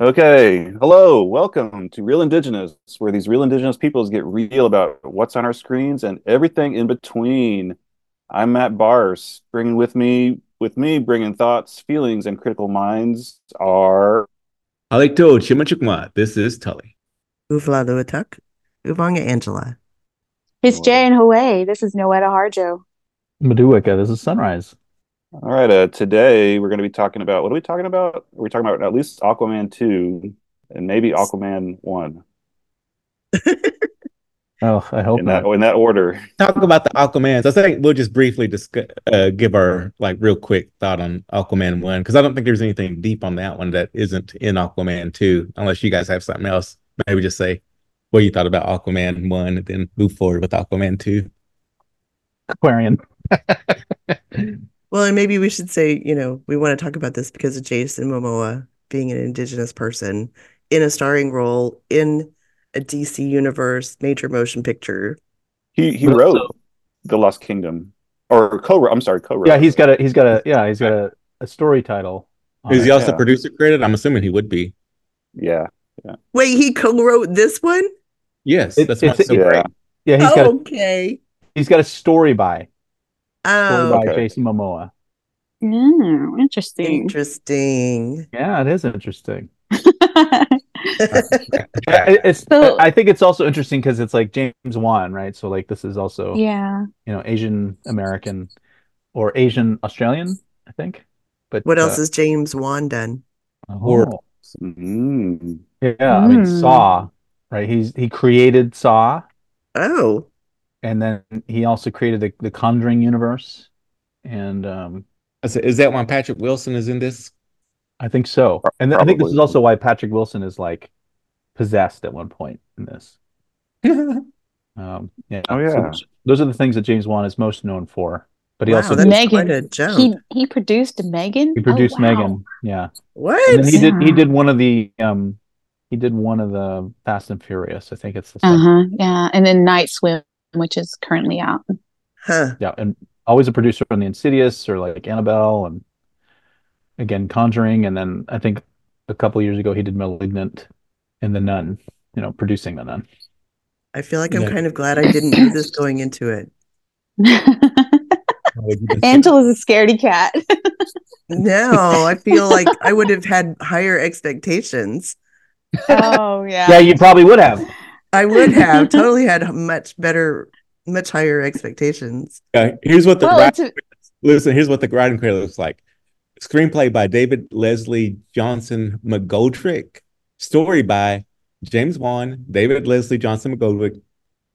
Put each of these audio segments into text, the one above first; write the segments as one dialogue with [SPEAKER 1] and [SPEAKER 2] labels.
[SPEAKER 1] Okay, hello, welcome to Real Indigenous, where these real Indigenous peoples get real about what's on our screens and everything in between. I'm Matt Bars, bringing with me, with me, bringing thoughts, feelings, and critical minds are.
[SPEAKER 2] Alekto Chimachukma. This is Tully.
[SPEAKER 3] Uvla Luatuk, Uvanga Angela.
[SPEAKER 4] It's Jay in Hawaii. This is Noetta Harjo.
[SPEAKER 5] Maduika, this is Sunrise.
[SPEAKER 1] All right, uh, today we're going to be talking about what are we talking about? We're talking about at least Aquaman 2 and maybe Aquaman 1
[SPEAKER 5] Oh, I hope
[SPEAKER 1] in
[SPEAKER 5] not.
[SPEAKER 1] that, in that order.
[SPEAKER 2] Talk about the Aquamans. I think we'll just briefly discuss, uh, give our like real quick thought on Aquaman one because I don't think there's anything deep on that one that isn't in Aquaman two, unless you guys have something else. Maybe just say what you thought about Aquaman one, and then move forward with Aquaman two.
[SPEAKER 5] Aquarian.
[SPEAKER 3] Well, and maybe we should say, you know, we want to talk about this because of Jason Momoa being an Indigenous person in a starring role in a DC Universe major motion picture.
[SPEAKER 1] He he wrote
[SPEAKER 5] also-
[SPEAKER 1] The Lost Kingdom, or co-wrote. I'm sorry, co-wrote.
[SPEAKER 5] Yeah, he's got a he's got a yeah, he's got a, a story title.
[SPEAKER 2] Is he also
[SPEAKER 1] yeah.
[SPEAKER 2] producer credit? I'm assuming he would be.
[SPEAKER 1] yeah. yeah.
[SPEAKER 3] Wait, he co-wrote this one?
[SPEAKER 2] Yes,
[SPEAKER 5] It-
[SPEAKER 2] that's
[SPEAKER 5] it's-
[SPEAKER 2] what's so
[SPEAKER 1] yeah.
[SPEAKER 2] great.
[SPEAKER 5] Yeah, he's got a,
[SPEAKER 3] okay.
[SPEAKER 5] he's got a story by story
[SPEAKER 3] Oh,
[SPEAKER 5] by
[SPEAKER 1] okay.
[SPEAKER 5] Jason Momoa.
[SPEAKER 4] Mm, interesting.
[SPEAKER 3] interesting.
[SPEAKER 5] Yeah, it is interesting. It's
[SPEAKER 4] So-
[SPEAKER 5] I think it's also interesting because it's like James Wan, right? So like this is also
[SPEAKER 4] yeah.
[SPEAKER 5] you know Asian American or Asian Australian, I think. But
[SPEAKER 3] What else
[SPEAKER 5] uh,
[SPEAKER 3] has James Wan done?
[SPEAKER 2] Horror.
[SPEAKER 5] oh,
[SPEAKER 1] Mm.
[SPEAKER 5] yeah, I mean
[SPEAKER 4] Mm.
[SPEAKER 5] Saw, right? He's he created Saw.
[SPEAKER 3] Oh,
[SPEAKER 5] and then he also created the, the Conjuring universe, and um,
[SPEAKER 2] said, Is that why Patrick Wilson is in this?
[SPEAKER 5] I think so.
[SPEAKER 1] Pro-
[SPEAKER 5] And I think this is also why Patrick Wilson is like possessed at one point in this. Um, yeah.
[SPEAKER 1] Oh, yeah.
[SPEAKER 5] those- those are the things that James Wan is most known for. But he
[SPEAKER 3] wow,
[SPEAKER 5] also
[SPEAKER 3] that's
[SPEAKER 4] Megan.
[SPEAKER 3] quite a jump.
[SPEAKER 4] He he produced Megan.
[SPEAKER 5] he produced
[SPEAKER 4] oh, wow.
[SPEAKER 5] Megan. Yeah,
[SPEAKER 3] what?
[SPEAKER 5] and then he did he did one of the um he did one of the Fast and Furious. I think it's the
[SPEAKER 4] Uh huh. Yeah, and then Night Swim, which is currently out.
[SPEAKER 3] Huh.
[SPEAKER 5] Yeah, and always a producer on the Insidious or like Annabelle and again Conjuring, and then I think a couple years ago he did Malignant and The Nun. You know, producing The Nun.
[SPEAKER 3] I feel like I'm
[SPEAKER 2] Yeah.
[SPEAKER 3] kind of glad I didn't know this going into it.
[SPEAKER 4] Angela's a scaredy cat.
[SPEAKER 3] No, I feel like I would have had higher expectations.
[SPEAKER 4] oh yeah.
[SPEAKER 5] Yeah, you probably would have.
[SPEAKER 3] I would have totally had much better, much higher expectations.
[SPEAKER 2] Yeah, here's what the
[SPEAKER 4] Well,
[SPEAKER 2] wri-
[SPEAKER 4] it's a,
[SPEAKER 2] listen. Here's what the writing credit looks like. Screenplay by David Leslie Johnson McGoldrick. Story by James Wan, David Leslie Johnson McGoldrick,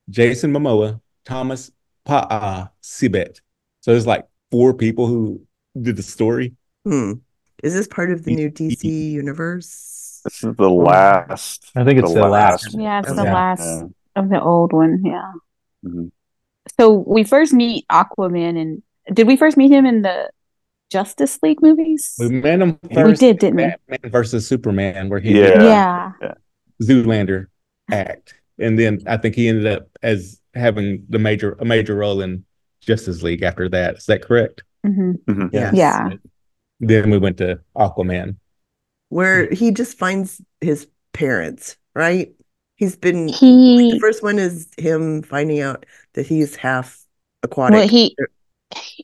[SPEAKER 2] Jason Momoa, Thomas Pa'a Sibbett. So there's like four people who did the story.
[SPEAKER 3] Hmm. Is this part of the new DC universe?
[SPEAKER 1] This is the last.
[SPEAKER 5] I think it's the last.
[SPEAKER 4] yeah, it's the
[SPEAKER 3] Yeah.
[SPEAKER 4] last
[SPEAKER 1] Yeah.
[SPEAKER 4] of the old one. Yeah.
[SPEAKER 1] Mhm.
[SPEAKER 4] So we first meet Aquaman, and did we first meet him in the Justice League movies?
[SPEAKER 2] We met him first.
[SPEAKER 4] we did, didn't we?
[SPEAKER 2] Batman versus Superman, where he
[SPEAKER 1] Yeah.
[SPEAKER 2] did
[SPEAKER 4] yeah.
[SPEAKER 2] Zoolander act, and then I think he ended up as having the major a major role in Justice League after that. Is that correct?
[SPEAKER 4] hmm
[SPEAKER 1] Mhm.
[SPEAKER 3] Yes.
[SPEAKER 4] Yeah.
[SPEAKER 2] Then we went to Aquaman.
[SPEAKER 3] Where he just finds his parents, right? He's been the
[SPEAKER 4] He
[SPEAKER 3] first one is him finding out that he's half aquatic.
[SPEAKER 4] well he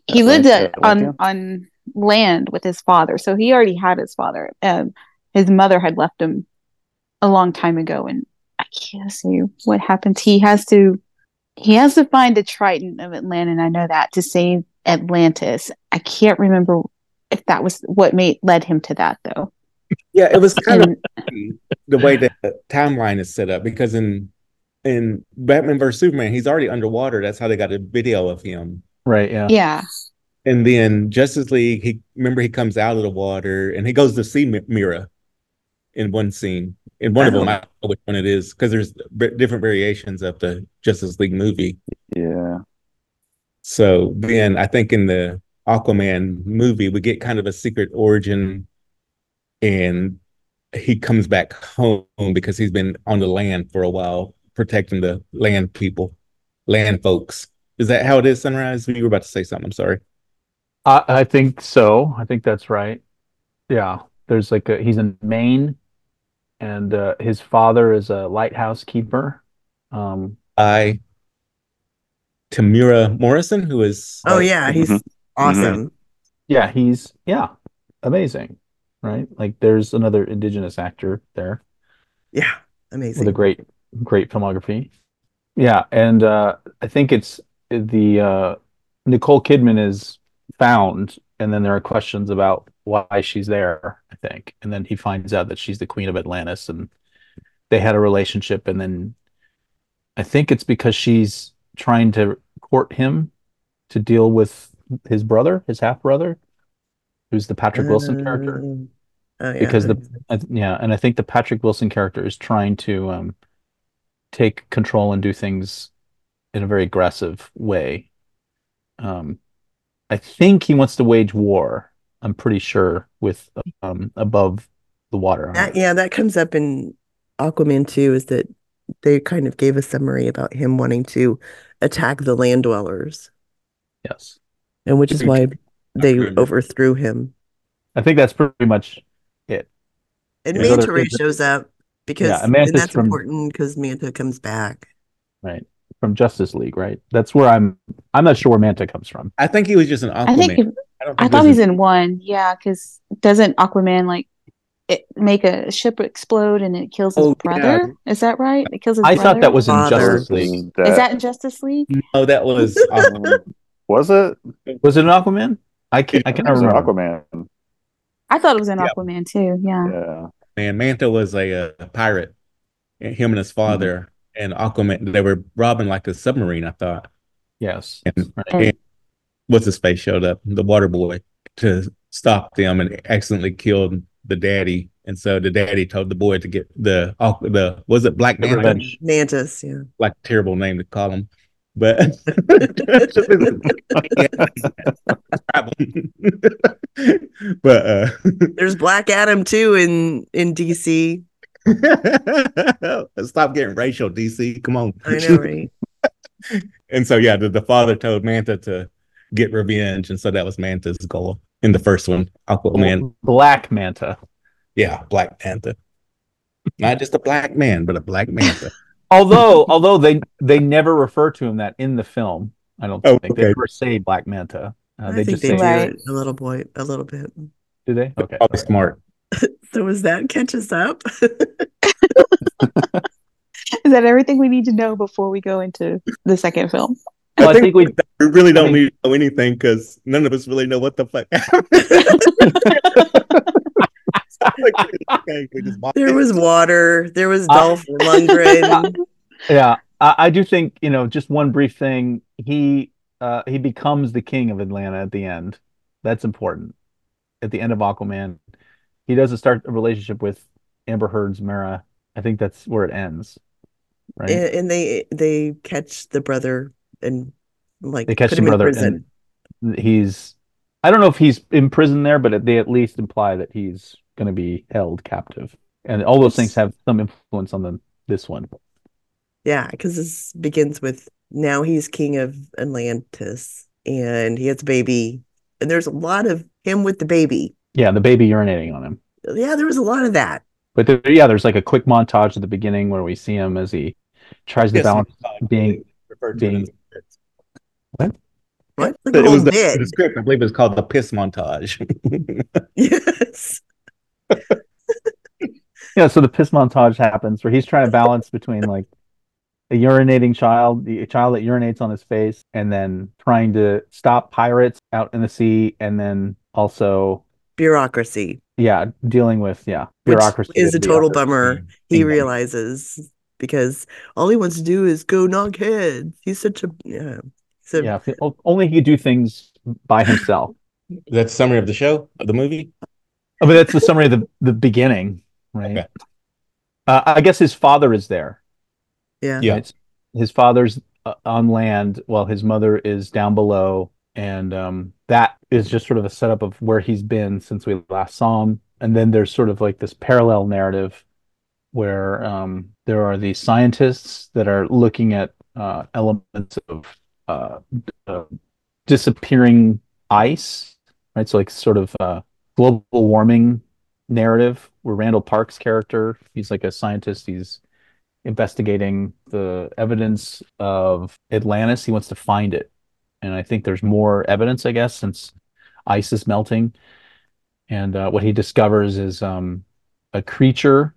[SPEAKER 4] he lived
[SPEAKER 1] right, yeah, like,
[SPEAKER 4] on on land with his father, so he already had his father. Um, his mother had left him a long time ago, and I can't see what happens. He has to he has to find the Triton of Atlantis. and I know that to save Atlantis. I can't remember if that was what made led him to that though.
[SPEAKER 2] Yeah, it was kind of the way that the timeline is set up because in in Batman vs Superman, he's already underwater. That's how they got a video of him.
[SPEAKER 5] Right. Yeah.
[SPEAKER 4] yeah,
[SPEAKER 2] And then Justice League, he remember he comes out of the water and he goes to see Mi- Mera in one scene. In one of them. I don't know which one it is because there's v- different variations of the Justice League movie.
[SPEAKER 1] Yeah.
[SPEAKER 2] So then I think in the Aquaman movie, we get kind of a secret origin and he comes back home because he's been on the land for a while, protecting the land people, land folks. Is that how it is, Sunrise? You were about to say something. I'm sorry.
[SPEAKER 5] I, I think so. I think that's right. Yeah. There's like a he's in Maine and uh, his father is a lighthouse keeper. Um,
[SPEAKER 2] By Temuera Morrison, who is
[SPEAKER 3] Oh yeah, he's
[SPEAKER 1] Mhm.
[SPEAKER 3] awesome.
[SPEAKER 5] yeah, he's yeah, amazing, right? Like there's another indigenous actor there
[SPEAKER 3] Yeah, amazing.
[SPEAKER 5] with a great great filmography. Yeah, and uh, I think it's the uh, Nicole Kidman is found, and then there are questions about why she's there, I think, and then he finds out that she's the Queen of Atlantis, and they had a relationship, and then I think it's because she's trying to court him to deal with his brother, his half brother, who's the Patrick Wilson character
[SPEAKER 3] Um, Oh yeah.
[SPEAKER 5] because the I yeah, and I think the Patrick Wilson character is trying to um, take control and do things in a very aggressive way. Um, I think he wants to wage war. I'm pretty sure with um, above the water.
[SPEAKER 3] That, yeah, that comes up in Aquaman too. is that they kind of gave a summary about him wanting to attack the land dwellers,
[SPEAKER 5] Yes,
[SPEAKER 3] and which is why they overthrew him.
[SPEAKER 5] I think that's pretty much it.
[SPEAKER 3] And
[SPEAKER 5] There's
[SPEAKER 3] Manta
[SPEAKER 5] other-
[SPEAKER 3] Ray shows up because
[SPEAKER 5] Yeah, and
[SPEAKER 3] and that's
[SPEAKER 5] from-
[SPEAKER 3] important because Manta comes back.
[SPEAKER 5] Right from Justice League, right? That's where I'm. I'm not sure where Manta comes from.
[SPEAKER 2] I think he was just an
[SPEAKER 4] I
[SPEAKER 2] Aquaman.
[SPEAKER 4] think
[SPEAKER 2] I, don't
[SPEAKER 4] I
[SPEAKER 2] think
[SPEAKER 4] thought
[SPEAKER 2] this
[SPEAKER 4] he's in one. Yeah, because doesn't Aquaman like it make a ship explode and it kills his
[SPEAKER 2] Oh, yeah.
[SPEAKER 4] brother? Is that right? It kills his brother.
[SPEAKER 5] I
[SPEAKER 4] brother.
[SPEAKER 5] thought that was in
[SPEAKER 3] Father.
[SPEAKER 5] Justice League.
[SPEAKER 4] Is that in Justice League?
[SPEAKER 2] No, that was Aquaman.
[SPEAKER 1] Um, was it?
[SPEAKER 5] Was it an Aquaman? I can I
[SPEAKER 1] It
[SPEAKER 5] cannot
[SPEAKER 1] was
[SPEAKER 5] remember.
[SPEAKER 1] Aquaman.
[SPEAKER 4] I thought it was in
[SPEAKER 2] Yeah.
[SPEAKER 4] Aquaman too. Yeah.
[SPEAKER 1] Yeah.
[SPEAKER 2] Man, Manta was a, uh pirate. Him and his father and Aquaman, they were robbing like a submarine, I thought.
[SPEAKER 5] Yes.
[SPEAKER 2] And,
[SPEAKER 5] Right.
[SPEAKER 2] and what's his face showed up, the water boy, to stop them and accidentally killed the daddy. And so the daddy told the boy to get the aqu- the was it Black Manta?
[SPEAKER 3] Mantis, yeah.
[SPEAKER 2] Like terrible name to call him. But but uh
[SPEAKER 3] There's Black Adam too in in DC.
[SPEAKER 2] Stop getting racial, DC. Come on.
[SPEAKER 3] I know, right?
[SPEAKER 2] And so yeah, the, the father told Manta to get revenge, and so that was Manta's goal in the first one. Aquaman,
[SPEAKER 5] Black Manta.
[SPEAKER 2] yeah, Black Manta. Not just a black man, but a black Manta.
[SPEAKER 5] Although, although they they never refer to him that in the film. I don't
[SPEAKER 2] Oh,
[SPEAKER 5] think
[SPEAKER 2] okay.
[SPEAKER 5] they ever say Black Manta. Uh,
[SPEAKER 3] I
[SPEAKER 5] they
[SPEAKER 3] think
[SPEAKER 5] just
[SPEAKER 3] they
[SPEAKER 5] say,
[SPEAKER 3] do
[SPEAKER 4] Right.
[SPEAKER 3] it a little boy a little bit.
[SPEAKER 5] do they? Okay.
[SPEAKER 2] Probably smart.
[SPEAKER 3] So is that catch us up?
[SPEAKER 4] Is that everything we need to know before we go into the second film?
[SPEAKER 5] Well, I think we
[SPEAKER 2] we really don't
[SPEAKER 5] I mean-
[SPEAKER 2] need to know anything because none of us really know what the fuck happened. We just walked
[SPEAKER 3] there was water. There was
[SPEAKER 5] Uh,
[SPEAKER 3] Dolph Lundgren.
[SPEAKER 5] yeah, I, I do think you know just one brief thing. He uh he becomes the king of Atlanta at the end. That's important. At the end of Aquaman, he doesn't start a relationship with Amber Heard's Mera. I think that's where it ends. Right.
[SPEAKER 3] and, and they they catch the brother and like
[SPEAKER 5] They catch
[SPEAKER 3] put
[SPEAKER 5] the
[SPEAKER 3] him
[SPEAKER 5] brother
[SPEAKER 3] in prison.
[SPEAKER 5] he's I don't know if he's in prison there, but they at least imply that he's going to be held captive, and all those things have some influence on the this one.
[SPEAKER 3] Yeah, because this begins with now he's king of Atlantis and he has a baby. And there's a lot of him with the baby.
[SPEAKER 5] Yeah, the baby urinating on him.
[SPEAKER 3] Yeah, there was a lot of that.
[SPEAKER 5] But there, yeah, there's like a quick montage at the beginning where we see him as he tries to balance being
[SPEAKER 2] referred to
[SPEAKER 5] being-
[SPEAKER 2] as-
[SPEAKER 3] What? Like
[SPEAKER 2] It was the, the script. I believe it's called the piss montage.
[SPEAKER 3] Yes.
[SPEAKER 5] Yeah. So the piss montage happens where he's trying to balance between like a urinating child, the child that urinates on his face, and then trying to stop pirates out in the sea, and then also
[SPEAKER 3] Bureaucracy,
[SPEAKER 5] yeah, dealing with yeah
[SPEAKER 3] which
[SPEAKER 5] bureaucracy
[SPEAKER 3] is a total bummer. He
[SPEAKER 2] Bing
[SPEAKER 3] realizes because all he wants to do is go knock heads. He's such a yeah. So
[SPEAKER 5] Yeah, only he could do things by himself.
[SPEAKER 2] That's summary of the show, of the movie.
[SPEAKER 5] Oh, but that's the summary of the the beginning, right?
[SPEAKER 2] Okay.
[SPEAKER 5] Uh, I guess his father is there.
[SPEAKER 3] yeah.
[SPEAKER 2] Yeah.
[SPEAKER 5] It's- his father's uh, on land while his mother is down below, and um, that is just sort of a setup of where he's been since we last saw him. And then there's sort of like this parallel narrative where um, there are these scientists that are looking at uh, elements of uh, uh, disappearing ice, right? So like sort of uh, global warming narrative where Randall Park's character, he's like a scientist. He's investigating the evidence of Atlantis. He wants to find it, and I think there's more evidence, I guess, since ice is melting. And uh, what he discovers is um, a creature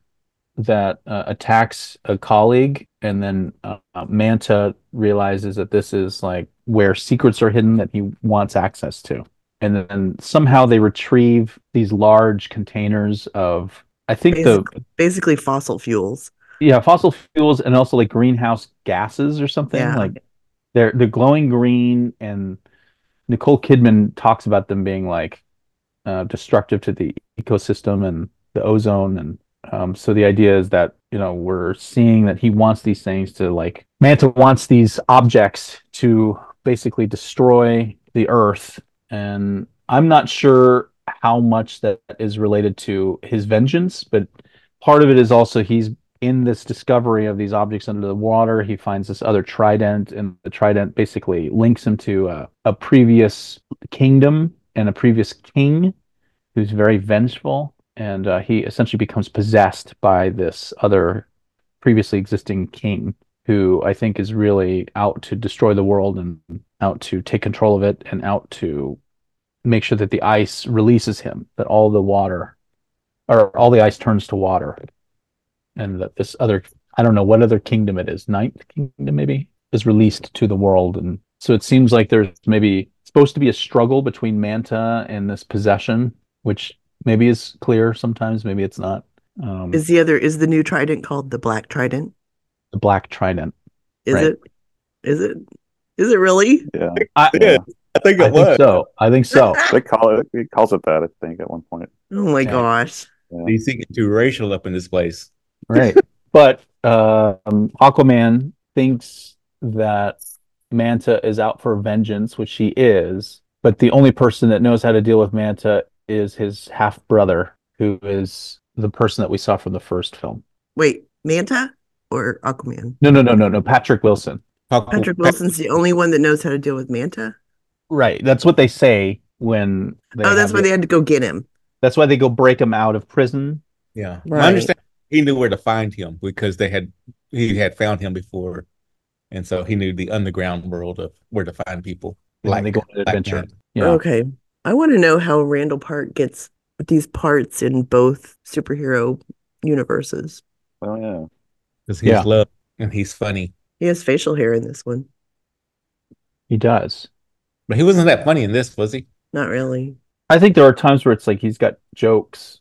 [SPEAKER 5] that uh, attacks a colleague, and then uh, Manta realizes that this is like where secrets are hidden that he wants access to. And then somehow they retrieve these large containers of, I think the
[SPEAKER 3] Basically, basically fossil fuels.
[SPEAKER 5] yeah fossil fuels and also like greenhouse gases or something.
[SPEAKER 3] Yeah.
[SPEAKER 5] Like they're they're glowing green, and Nicole Kidman talks about them being like uh, destructive to the ecosystem and the ozone and um, so the idea is that you know we're seeing that he wants these things to like Manta wants these objects to basically destroy the Earth, and I'm not sure how much that is related to his vengeance, but part of it is also he's in this discovery of these objects under the water. He finds this other trident, and the trident basically links him to a, a previous kingdom and a previous king who's very vengeful and uh, he essentially becomes possessed by this other previously existing king who I think is really out to destroy the world and out to take control of it and out to make sure that the ice releases him, that all the water or all the ice turns to water, and that this other I don't know what other kingdom it is, ninth kingdom maybe, is released to the world. And so it seems like there's maybe supposed to be a struggle between Manta and this possession, which maybe is clear sometimes, maybe it's not. Um,
[SPEAKER 3] Is the other is the new trident called the Black Trident?
[SPEAKER 5] the Black Trident.
[SPEAKER 3] Is
[SPEAKER 5] Right.
[SPEAKER 3] it? Is it? Is it really?
[SPEAKER 1] Yeah,
[SPEAKER 5] I,
[SPEAKER 2] Yeah, I think
[SPEAKER 5] I
[SPEAKER 2] it
[SPEAKER 5] think
[SPEAKER 2] was.
[SPEAKER 5] so. I think so.
[SPEAKER 1] they call it. He calls it that. I think at one point.
[SPEAKER 3] Oh my
[SPEAKER 2] Yeah.
[SPEAKER 3] gosh.
[SPEAKER 2] DC get too racial up in this place.
[SPEAKER 5] right. But uh, um, Aquaman thinks that Manta is out for vengeance, which he is. But the only person that knows how to deal with Manta is his half brother, who is the person that we saw from the first film.
[SPEAKER 3] Wait, Manta or Aquaman?
[SPEAKER 5] No, no, no, no, no. Patrick Wilson.
[SPEAKER 3] Patrick Wilson's the only one that knows how to deal with Manta.
[SPEAKER 5] Right. That's what they say when. They
[SPEAKER 3] Oh, that's why
[SPEAKER 5] the-
[SPEAKER 3] they had to go get him.
[SPEAKER 5] That's why they go break him out of prison.
[SPEAKER 2] Yeah,
[SPEAKER 3] Right.
[SPEAKER 2] I understand. He knew where to find him because they had he had found him before, and so he knew the underground world of where to find people.
[SPEAKER 5] And then they go on an
[SPEAKER 2] Black
[SPEAKER 5] adventure.
[SPEAKER 2] Man.
[SPEAKER 5] Yeah.
[SPEAKER 3] Okay. I want to know how Randall Park gets these parts in both superhero universes.
[SPEAKER 1] Oh yeah.
[SPEAKER 2] because he's
[SPEAKER 5] Yeah.
[SPEAKER 2] loved and he's funny.
[SPEAKER 3] He has facial hair in this one.
[SPEAKER 5] He does.
[SPEAKER 2] But he wasn't that funny in this, was he?
[SPEAKER 3] Not really.
[SPEAKER 5] I think there are times where it's like he's got jokes,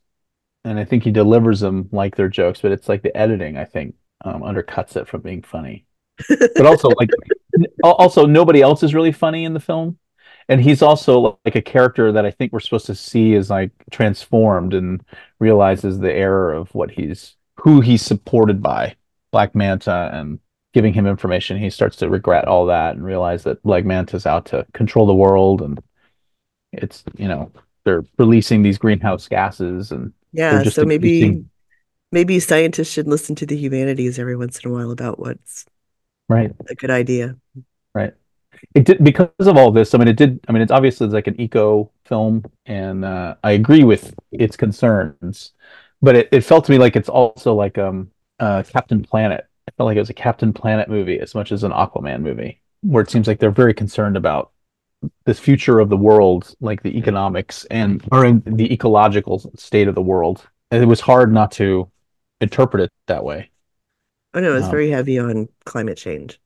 [SPEAKER 5] and I think he delivers them like they're jokes, but it's like the editing I think um, undercuts it from being funny. But also like also nobody else is really funny in the film, and he's also like a character that I think we're supposed to see is like transformed and realizes the error of what he's who he's supported by Black Manta and giving him information. He starts to regret all that and realize that Black Manta's out to control the world and it's you know they're releasing these greenhouse gases and
[SPEAKER 3] Yeah, so maybe
[SPEAKER 5] increasing-
[SPEAKER 3] maybe scientists should listen to the humanities every once in a while about what's
[SPEAKER 5] right
[SPEAKER 3] a good idea.
[SPEAKER 5] right it did because of all this i mean it did i mean it's obviously like an eco film and uh, i agree with its concerns but it, it felt to me like it's also like um uh captain planet i felt like it was a captain planet movie as much as an aquaman movie where it seems like they're very concerned about the future of the world like the economics and or in the ecological state of the world and it was hard not to interpret it that way
[SPEAKER 3] Oh no, it's
[SPEAKER 5] Um,
[SPEAKER 3] very heavy on climate change.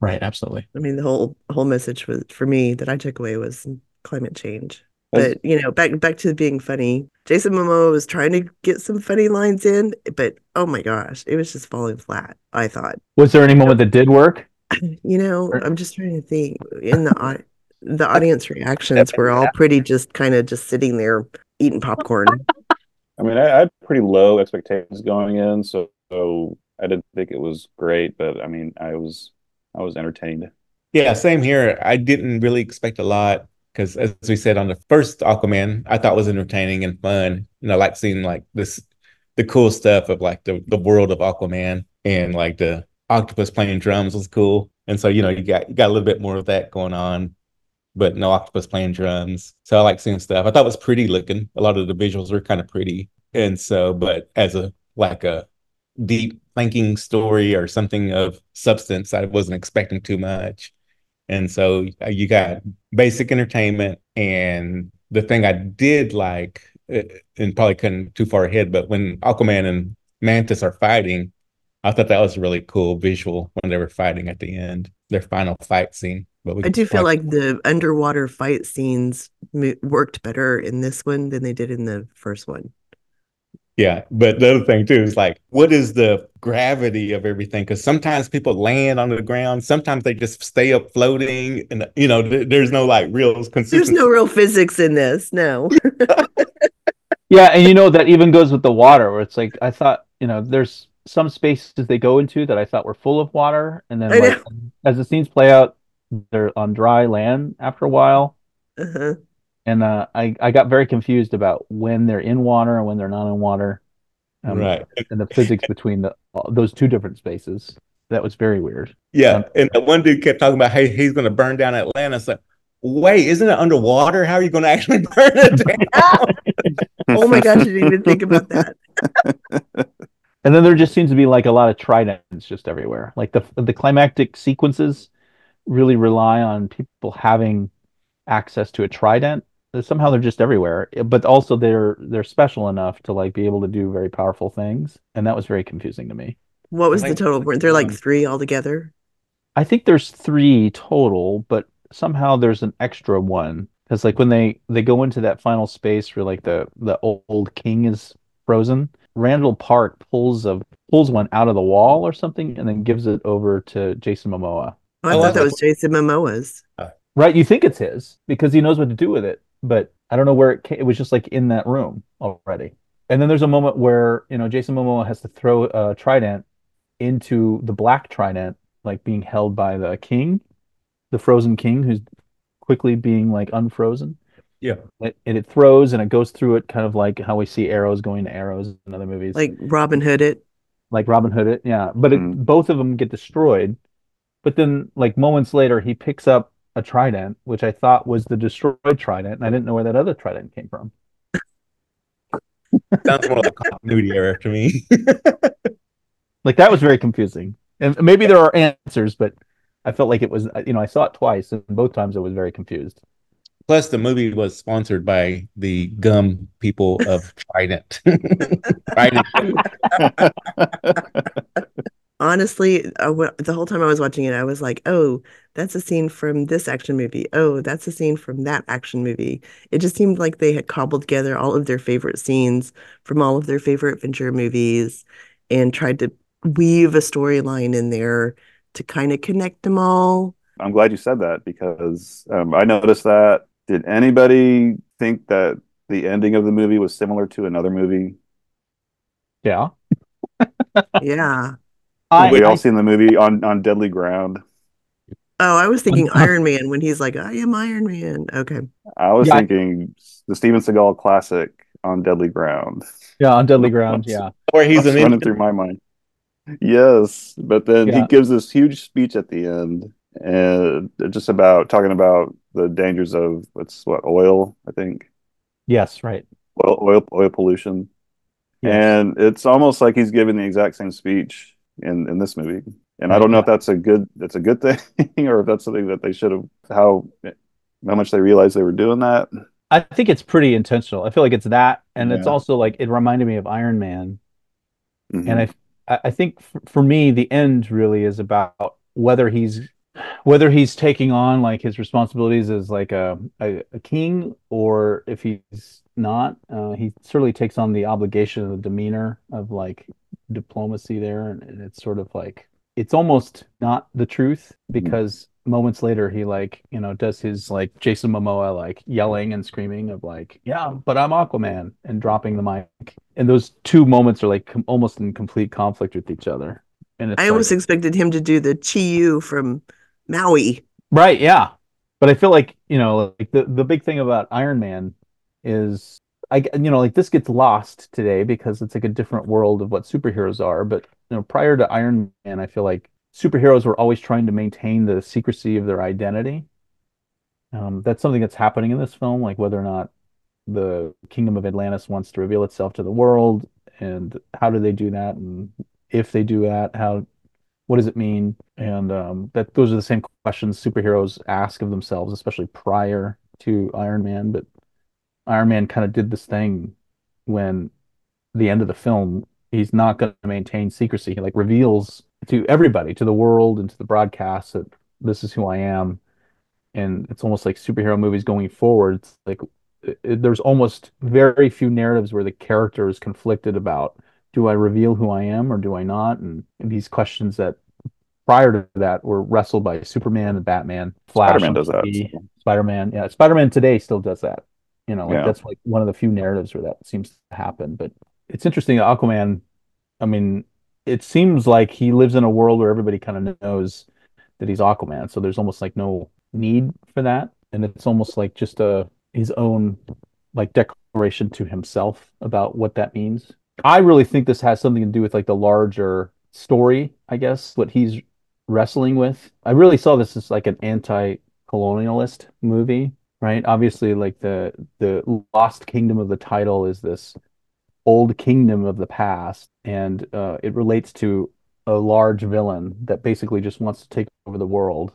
[SPEAKER 5] right absolutely
[SPEAKER 3] I mean, the whole whole message was for me that I took away was climate change.
[SPEAKER 1] That's-
[SPEAKER 3] But you know, back back to being funny. Jason Momoa was trying to get some funny lines in, but oh my gosh, it was just falling flat. I thought.
[SPEAKER 5] was there any moment that did work
[SPEAKER 3] You know, I'm just trying to think. In the the audience reactions were all pretty just kind of just sitting there eating popcorn.
[SPEAKER 1] I mean, I, I had pretty low expectations going in, so, so I didn't think it was great, but I mean, I was I was entertained.
[SPEAKER 2] Yeah, same here. I didn't really expect a lot because, as we said on the first Aquaman, I thought was entertaining and fun. You know, like seeing like this, the cool stuff of like the the world of Aquaman and like the octopus playing drums was cool. And so you know you got you got a little bit more of that going on, but no octopus playing drums. So I like seeing stuff. I thought it was pretty looking. A lot of the visuals were kind of pretty. And so, but as a like a deep thinking story or something of substance, I wasn't expecting too much. And so uh, you got basic entertainment. And the thing I did like, uh, and probably couldn't too far ahead, but when Aquaman and Mantis are fighting, I thought that was a really cool visual when they were fighting at the end, their final fight scene.
[SPEAKER 3] But I do feel like, like the underwater fight scenes worked better in this one than they did in the first one.
[SPEAKER 2] Yeah, but the other thing too is like, what is the gravity of everything? Because sometimes people land on the ground, sometimes they just stay up floating, and you know, th- there's no like real consistency.
[SPEAKER 3] There's no real physics in this. No.
[SPEAKER 5] yeah, and you know that even goes with the water, where it's like I thought, you know, there's some spaces they go into that I thought were full of water, and then like, as the scenes play out, they're on dry land after a while. Uh-huh and uh, I I got very confused about when they're in water and when they're not in water,
[SPEAKER 2] um, right?
[SPEAKER 5] And the physics between the those two different spaces. That was very weird.
[SPEAKER 2] Yeah, um, and the one dude kept talking about, hey, he's going to burn down Atlanta. So, wait, isn't it underwater? How are you going to actually burn it down?
[SPEAKER 3] oh my gosh, I didn't even think about that.
[SPEAKER 5] and then there just seems to be like a lot of tridents just everywhere. Like the the climactic sequences really rely on people having access to a trident somehow they're just everywhere eh, but also they're they're special enough to like be able to do very powerful things and that was very confusing to me.
[SPEAKER 3] What was the total weren't there like three altogether?
[SPEAKER 5] I think there's three total but somehow there's an extra one because like when they they go into that final space where like the the old king is frozen randall park pulls a pulls one out of the wall or something and then gives it over to jason momoa.
[SPEAKER 3] Oh, i thought that was jason momoa's.
[SPEAKER 5] Right you think it's his because he knows what to do with it but I don't know where it came. It was just like in that room already. And then there's a moment where you know Jason Momoa has to throw a trident into the black trident, like being held by the king, the frozen king, who's quickly being like unfrozen.
[SPEAKER 2] Yeah.
[SPEAKER 5] It, and it throws and it goes through it, kind of like how we see arrows going to arrows in other movies,
[SPEAKER 3] like Robin Hood it.
[SPEAKER 5] Like Robin Hood it, yeah. But it, mm. both of them get destroyed. But then, like moments later, he picks up a trident, which I thought was the destroyed trident, and I didn't know where that other trident came from.
[SPEAKER 2] Sounds more like continuity error to me.
[SPEAKER 5] like that was very confusing, and maybe there are answers, but I felt like it was. You know, I saw it twice, and both times I was very confused.
[SPEAKER 2] Plus, the movie was sponsored by the gum people of Trident. Trident
[SPEAKER 3] honestly, uh, the whole time I was watching it, I was like, oh, that's a scene from this action movie. Oh, that's a scene from that action movie. It just seemed like they had cobbled together all of their favorite scenes from all of their favorite adventure movies and tried to weave a storyline in there to kind of connect them all.
[SPEAKER 1] I'm glad you said that because um, I noticed that. Did anybody think that the ending of the movie was similar to another movie?
[SPEAKER 5] Yeah.
[SPEAKER 3] yeah.
[SPEAKER 1] I, we all I, seen the movie on on Deadly Ground.
[SPEAKER 3] Oh, I was thinking Iron Man when he's like, "I am Iron Man." Okay.
[SPEAKER 1] I was yeah, thinking the Steven Seagal classic on Deadly Ground.
[SPEAKER 5] Yeah, on Deadly Ground. yeah,
[SPEAKER 2] where he's an
[SPEAKER 1] running through my mind. Yes, but then yeah. he gives this huge speech at the end, and just about talking about the dangers of what's what oil, I think.
[SPEAKER 5] Yes, right.
[SPEAKER 1] Oil, oil, oil pollution, yes. and it's almost like he's giving the exact same speech in in this movie. And I don't know if that's a good that's a good thing or if that's something that they should have how how much they realized they were doing that.
[SPEAKER 5] I think it's pretty intentional. I feel like it's that, and yeah. it's also like it reminded me of Iron Man. Mm-hmm. And I I think for me the end really is about whether he's whether he's taking on like his responsibilities as like a, a, a king or if he's not uh, he certainly takes on the obligation of the demeanor of like diplomacy there and, and it's sort of like it's almost not the truth mm-hmm. because mm-hmm. moments later he like you know does his like jason momoa like yelling and screaming of like yeah but i'm aquaman and dropping the mic and those two moments are like com- almost in complete conflict with each other
[SPEAKER 3] and i almost expected him to do the chi from maui
[SPEAKER 5] right yeah but i feel like you know like the, the big thing about iron man is I you know like this gets lost today because it's like a different world of what superheroes are. But you know, prior to Iron Man, I feel like superheroes were always trying to maintain the secrecy of their identity. Um, that's something that's happening in this film, like whether or not the kingdom of Atlantis wants to reveal itself to the world, and how do they do that? And if they do that, how what does it mean? And um, that those are the same questions superheroes ask of themselves, especially prior to Iron Man. But Iron Man kind of did this thing when the end of the film, he's not going to maintain secrecy. He like reveals to everybody, to the world, and to the broadcast that this is who I am. And it's almost like superhero movies going forward. It's like it, there's almost very few narratives where the character is conflicted about do I reveal who I am or do I not? And, and these questions that prior to that were wrestled by Superman and Batman.
[SPEAKER 1] Flash Spider-Man does that.
[SPEAKER 5] Spider-Man, yeah, Spider-Man today still does that. You know, like yeah. that's like one of the few narratives where that seems to happen. But it's interesting. Aquaman, I mean, it seems like he lives in a world where everybody kind of knows that he's Aquaman. So there's almost like no need for that, and it's almost like just a his own like declaration to himself about what that means. I really think this has something to do with like the larger story, I guess, what he's wrestling with. I really saw this as like an anti-colonialist movie, right? Obviously, like the the Lost Kingdom of the title is this old kingdom of the past, and uh, it relates to a large villain that basically just wants to take over the world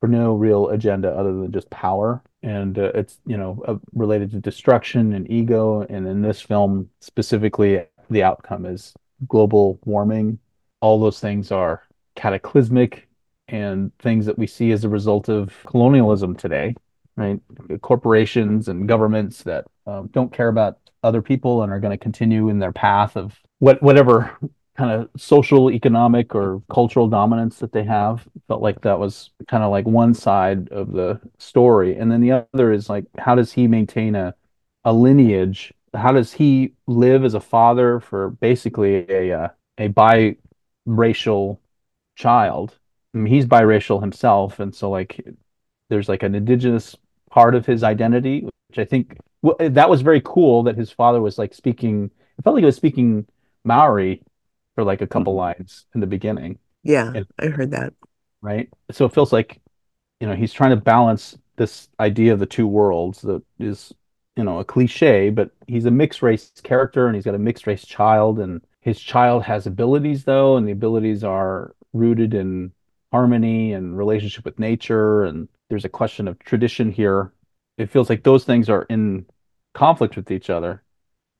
[SPEAKER 5] for no real agenda other than just power. And uh, it's you know uh, related to destruction and ego. And in this film specifically, the outcome is global warming. All those things are cataclysmic and things that we see as a result of colonialism today, right? Corporations and governments that um, don't care about other people and are going to continue in their path of what whatever kind of social, economic, or cultural dominance that they have. Felt like that was kind of like one side of the story, and then the other is like, how does he maintain a a lineage? How does he live as a father for basically a uh, a biracial child? I mean, he's biracial himself, and so like, there's like an indigenous part of his identity, which I think well, that was very cool that his father was like speaking. It felt like he was speaking Maori for like a couple mm-hmm. lines in the beginning.
[SPEAKER 3] Yeah, and, I heard that.
[SPEAKER 5] Right. So it feels like, you know, he's trying to balance this idea of the two worlds that is, you know, a cliche, but he's a mixed race character and he's got a mixed race child. And his child has abilities, though, and the abilities are rooted in harmony and relationship with nature. And there's a question of tradition here. It feels like those things are in conflict with each other.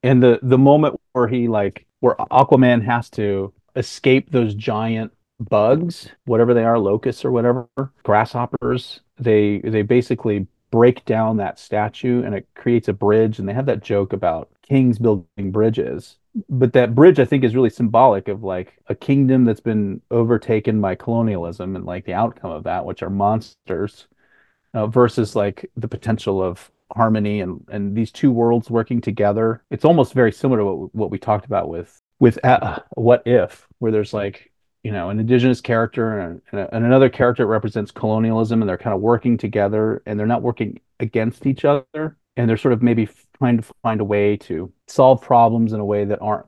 [SPEAKER 5] And the the moment where he like where Aquaman has to escape those giant bugs, whatever they are, locusts or whatever, grasshoppers. They they basically break down that statue and it creates a bridge. And they have that joke about kings building bridges. But that bridge, I think, is really symbolic of like a kingdom that's been overtaken by colonialism and like the outcome of that, which are monsters, uh, versus like the potential of harmony and and these two worlds working together. It's almost very similar to what what we talked about with with uh, what if, where there's like you know an indigenous character and, and another character represents colonialism, and they're kind of working together, and they're not working against each other, and they're sort of maybe trying to find a way to solve problems in a way that aren't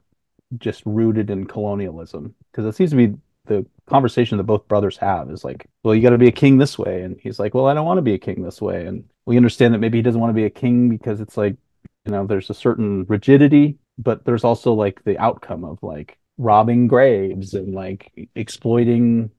[SPEAKER 5] just rooted in colonialism because it seems to be the conversation that both brothers have is like, well, you got to be a king this way, and he's like, well, I don't want to be a king this way, and we understand that maybe he doesn't want to be a king because it's like, you know, there's a certain rigidity, but there's also like the outcome of like robbing graves and like exploiting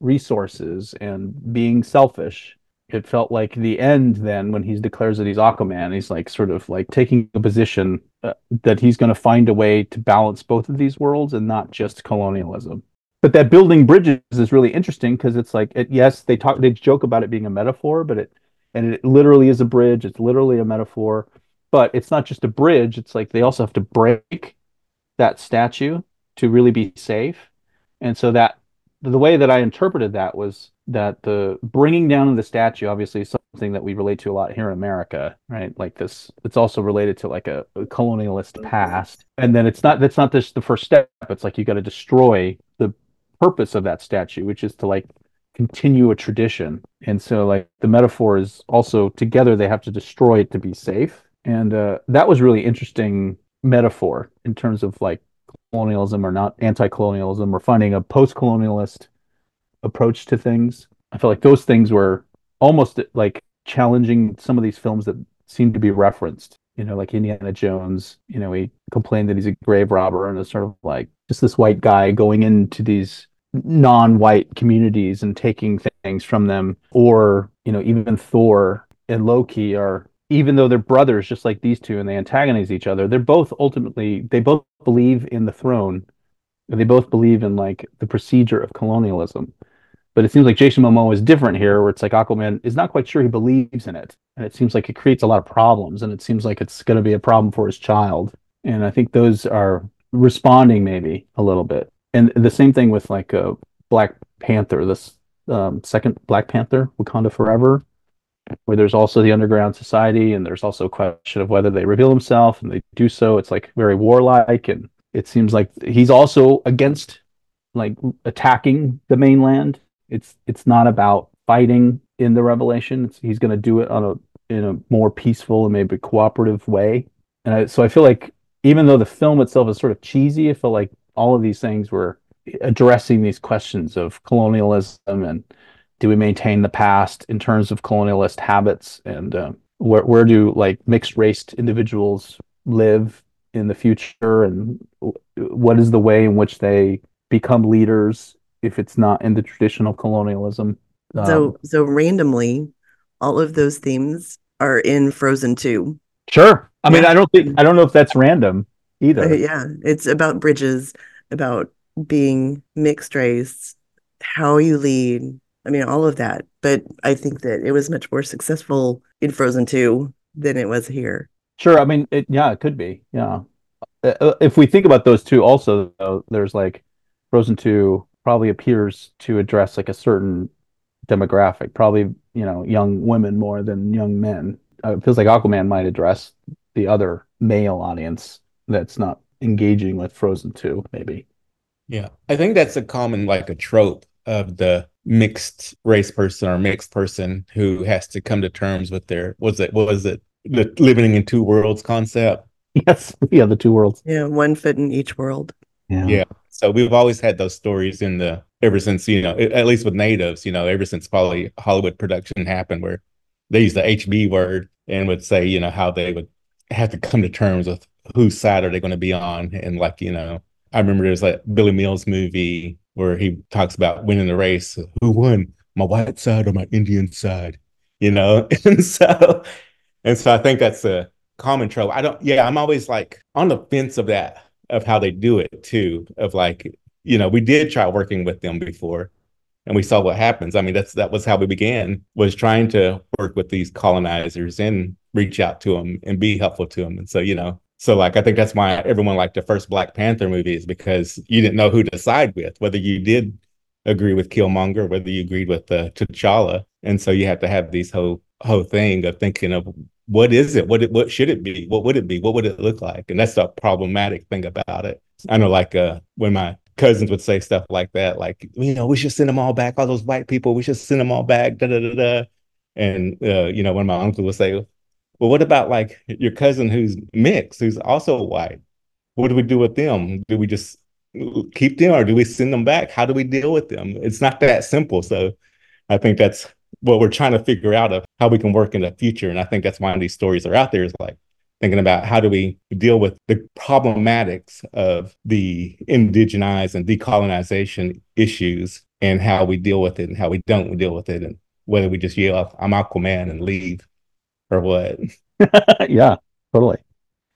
[SPEAKER 5] resources and being selfish. It felt like the end then when he declares that he's Aquaman, he's like sort of like taking a position uh, that he's going to find a way to balance both of these worlds and not just colonialism but that building bridges is really interesting because it's like it, yes they talk they joke about it being a metaphor but it and it literally is a bridge. It's literally a metaphor. But it's not just a bridge. It's like they also have to break that statue to really be safe. And so that the way that i interpreted that was that the bringing down of the statue obviously is something that we relate to a lot here in america right? Like this it's also related to like a, a colonialist past. And then it's not that's not just the first step. It's like you got to destroy the purpose of that statue, which is to like continue a tradition. And so like the metaphor is also together they have to destroy it to be safe. And uh, that was really interesting metaphor in terms of like colonialism or not anti-colonialism or finding a post-colonialist approach to things. I feel like those things were almost like challenging some of these films that seem to be referenced you know, like Indiana Jones, you know, he complained that he's a grave robber and it's sort of like just this white guy going into these non-white communities and taking things from them or you know even thor and loki are even though they're brothers just like these two and they antagonize each other they're both ultimately they both believe in the throne. They both believe in like the procedure of colonialism. But it seems like jason momoa is different here where it's like aquaman is not quite sure he believes in it. And it seems like it creates a lot of problems and it seems like it's going to be a problem for his child. And i think those are responding maybe a little bit and the same thing with like uh, Black Panther, this um, second Black Panther, Wakanda Forever, where there's also the underground society, and there's also a question of whether they reveal himself, and they do so. It's like very warlike, and it seems like he's also against like attacking the mainland. It's it's not about fighting in the revelation. It's, he's going to do it on a in a more peaceful and maybe cooperative way. And I, so I feel like even though the film itself is sort of cheesy, I feel like all of these things were addressing these questions of colonialism and do we maintain the past in terms of colonialist habits? And uh, where, where do like mixed race individuals live in the future? And what is the way in which they become leaders if it's not in the traditional colonialism?
[SPEAKER 3] Um, so so randomly all of those themes are in frozen 2
[SPEAKER 5] sure. I yeah. mean i don't think i don't know if that's random either. Uh,
[SPEAKER 3] yeah, it's about bridges, about being mixed race, how you lead. I mean, all of that. But I think that it was much more successful in Frozen 2 than it was here.
[SPEAKER 5] Sure. I mean, it, yeah, it could be. Yeah. Uh, uh, if we think about those two also, though, there's like Frozen 2 probably appears to address like a certain demographic, probably, you know, young women more than young men. Uh, it feels like Aquaman might address the other male audience that's not engaging with Frozen 2, maybe.
[SPEAKER 2] Yeah. I think that's a common like a trope of the mixed race person or mixed person who has to come to terms with their was it was it the living in two worlds concept?
[SPEAKER 5] Yes. Yeah, the two worlds.
[SPEAKER 3] Yeah, one foot in each world.
[SPEAKER 2] Yeah. Yeah. So we've always had those stories in the ever since, you know, at least with natives, you know, ever since probably Hollywood production happened where they use the HB word and would say, you know, how they would have to come to terms with whose side are they going to be on? And like, you know, I remember there's like Billy Mills movie where he talks about winning the race. Who won? My white side or my Indian side? You know? And so and so I think that's a common trope. I don't yeah, I'm always like on the fence of that, of how they do it too. Of like, you know, we did try working with them before and we saw what happens. I mean, that's that was how we began was trying to work with these colonizers and reach out to them and be helpful to them. And so, you know, so like I think that's why everyone liked the first Black Panther movie is because you didn't know who to side with, whether you did agree with Killmonger, whether you agreed with uh, T'Challa, and so you have to have these whole whole thing of thinking of what is it, what it, what should it be, what would it be, what would it look like, and that's the problematic thing about it. I know, like uh, when my cousins would say stuff like that, like you know, we should send them all back, all those white people, we should send them all back, da da da da. And uh, you know, when my uncle would say, well, what about like your cousin who's mixed, who's also white? What do we do with them? Do we just keep them or do we send them back? How do we deal with them? It's not that simple. So I think that's what we're trying to figure out of how we can work in the future. And I think that's why these stories are out there is like thinking about how do we deal with the problematics of the indigenized and decolonization issues and how we deal with it and how we don't deal with it and whether we just yell, I'm Aquaman and leave or what?
[SPEAKER 5] yeah, totally.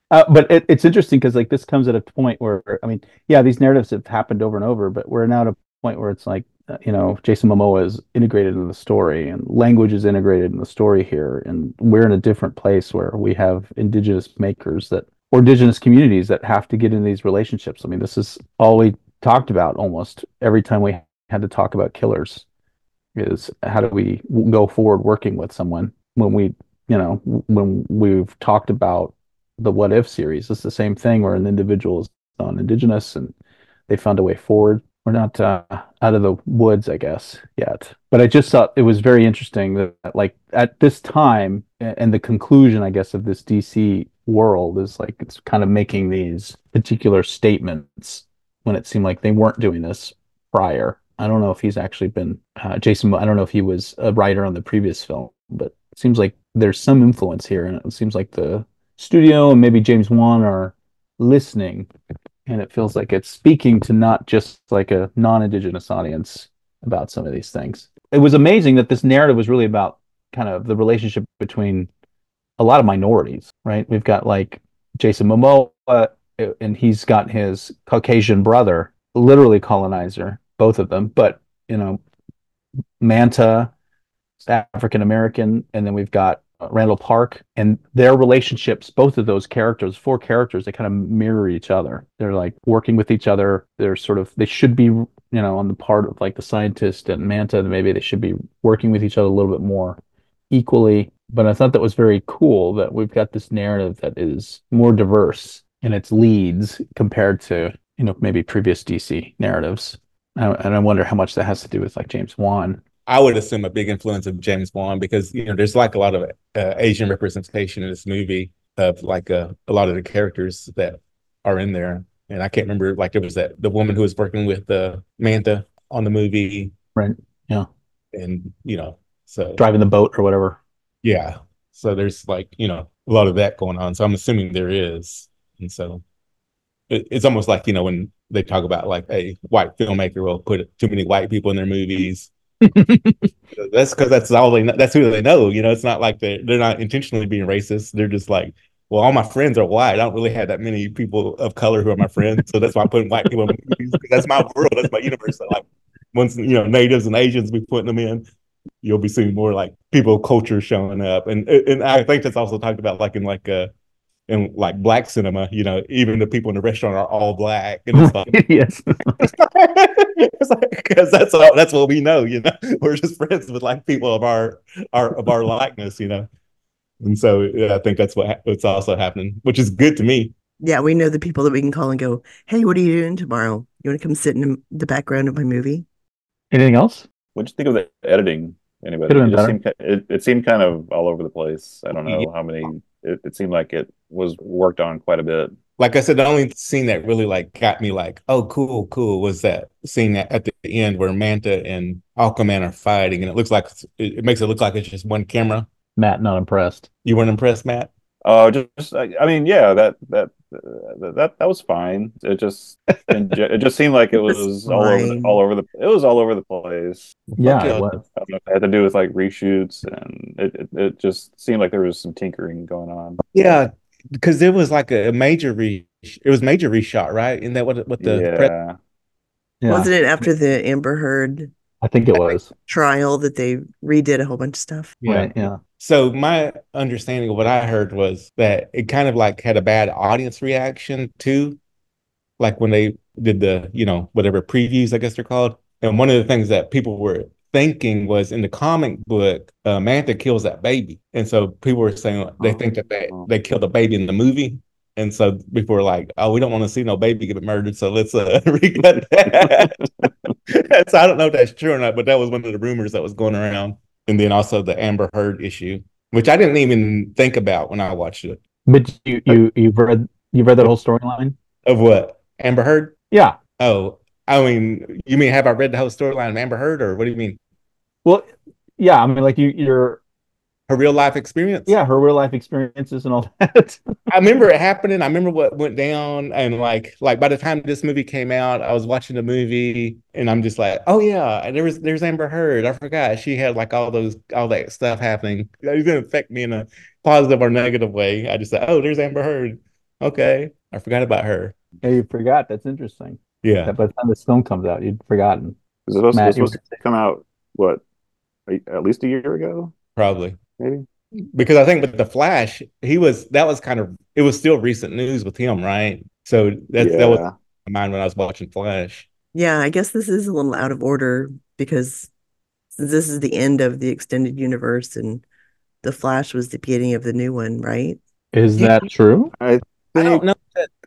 [SPEAKER 5] Uh, but it, it's interesting because like this comes at a point where I mean, yeah, these narratives have happened over and over, but we're now at a point where it's like uh, you know Jason Momoa is integrated in the story and language is integrated in the story here, and we're in a different place where we have indigenous makers that or indigenous communities that have to get in these relationships. I mean, this is all we talked about almost every time we had to talk about killers is how do we go forward working with someone when we you know, when we've talked about the What If series, it's the same thing where an individual is on indigenous and they found a way forward. We're not uh, out of the woods, I guess, yet. But I just thought it was very interesting that, like, at this time, and the conclusion, I guess, of this DC world is like it's kind of making these particular statements when it seemed like they weren't doing this prior. I don't know if he's actually been uh, Jason. I don't know if he was a writer on the previous film, but it seems like there's some influence here, and it seems like the studio and maybe James Wan are listening, and it feels like it's speaking to not just like a non-indigenous audience about some of these things. It was amazing that this narrative was really about kind of the relationship between a lot of minorities, right? We've got like Jason Momoa, uh, and he's got his Caucasian brother, literally colonizer, both of them, but you know, Manta, African American, and then we've got Uh, Randall Park and their relationships, both of those characters, four characters, they kind of mirror each other. They're like working with each other. They're sort of, they should be, you know, on the part of like the scientist and Manta, maybe they should be working with each other a little bit more equally. But I thought that was very cool that we've got this narrative that is more diverse in its leads compared to, you know, maybe previous DC narratives. And I wonder how much that has to do with like James Wan
[SPEAKER 2] I would assume a big influence of James Wan because you know there's like a lot of uh, Asian representation in this movie of like uh, a lot of the characters that are in there, and I can't remember like there was that the woman who was working with uh, Manta on the movie,
[SPEAKER 5] right? Yeah,
[SPEAKER 2] and you know so
[SPEAKER 5] driving the boat or whatever.
[SPEAKER 2] Yeah, so there's like you know a lot of that going on. So I'm assuming there is, and so it, it's almost like you know when they talk about like a white filmmaker will put too many white people in their movies that's because that's all they know. That's who they know. You know, it's not like they're they're not intentionally being racist. They're just like, well, all my friends are white. I don't really have that many people of color who are my friends, so that's why I'm putting white people in movies. That's my world. That's my universe. So like, once you know natives and Asians, we putting them in. You'll be seeing more like people culture showing up, and and I think that's also talked about like in like uh in like black cinema, you know, even the people in the restaurant are all black, and it's like
[SPEAKER 5] yes,
[SPEAKER 2] it's like because that's all that's what we know, you know. We're just friends with like people of our our of our likeness, you know. And so yeah, I think that's what what's also happening, which is good to me.
[SPEAKER 3] Yeah, we know the people that we can call and go, "Hey, what are you doing tomorrow? You want to come sit in the background of my movie?"
[SPEAKER 5] Anything else?
[SPEAKER 1] What'd you think of the editing? Anybody? It, seemed, it, it seemed kind of all over the place. I don't know how many it, it seemed like it was worked on quite a bit.
[SPEAKER 2] Like I said, the only scene that really like got me like, oh, cool, cool, was that scene that at the end where Manta and Aquaman are fighting, and it looks like it, makes it look like it's just one camera.
[SPEAKER 5] Matt, not impressed.
[SPEAKER 2] You weren't impressed, Matt?
[SPEAKER 1] Oh, uh, just I, I mean, yeah, that that that that was fine. It just it just seemed like it was all over the, all over the it was all over the place.
[SPEAKER 5] Yeah, it was.
[SPEAKER 1] I don't know it had to do with like reshoots, and it, it, it just seemed like there was some tinkering going on.
[SPEAKER 2] Yeah, because it was like a, major re it was major reshot, right? In that what what the
[SPEAKER 1] yeah.
[SPEAKER 3] yeah. wasn't it after the Amber Heard
[SPEAKER 5] I think it was
[SPEAKER 3] trial that they redid a whole bunch of stuff.
[SPEAKER 5] Yeah, right, yeah.
[SPEAKER 2] So my understanding of what I heard was that it kind of like had a bad audience reaction too, like when they did the you know whatever previews I guess they're called. And one of the things that people were thinking was in the comic book, uh, Manta kills that baby, and so people were saying they think that they oh. they killed a baby in the movie. And so people were like, "Oh, we don't want to see no baby get murdered, so let's uh, recut that." so I don't know if that's true or not, but that was one of the rumors that was going around. And then also the Amber Heard issue, which I didn't even think about when I watched it.
[SPEAKER 5] But you you you've read you've read that whole storyline
[SPEAKER 2] of what Amber Heard?
[SPEAKER 5] Yeah.
[SPEAKER 2] Oh, I mean, you mean have I read the whole storyline of Amber Heard, or what do you mean?
[SPEAKER 5] Well, yeah, I mean, like you you're
[SPEAKER 2] her real life experience.
[SPEAKER 5] Yeah, her real life experiences and all that.
[SPEAKER 2] I remember it happening. I remember what went down, and like, like by the time this movie came out, I was watching the movie, and I'm just like, oh yeah, and there was there's Amber Heard. I forgot she had like all those all that stuff happening. It didn't affect me in a positive or negative way. I just said, oh, there's Amber Heard. Okay, I forgot about her.
[SPEAKER 5] Yeah, you forgot. That's interesting.
[SPEAKER 2] Yeah.
[SPEAKER 5] That by the time this film comes out, you'd forgotten.
[SPEAKER 1] Is it supposed, Matt, supposed to come out what at least a year ago?
[SPEAKER 2] Probably
[SPEAKER 1] maybe
[SPEAKER 2] because I think with the Flash, he was that was kind of it was still recent news with him, right? So that yeah. that was my mind when I was watching Flash.
[SPEAKER 3] Yeah, I guess this is a little out of order because this is the end of the extended universe and the Flash was the beginning of the new one, right?
[SPEAKER 5] Is that true?
[SPEAKER 1] I, think, I don't know.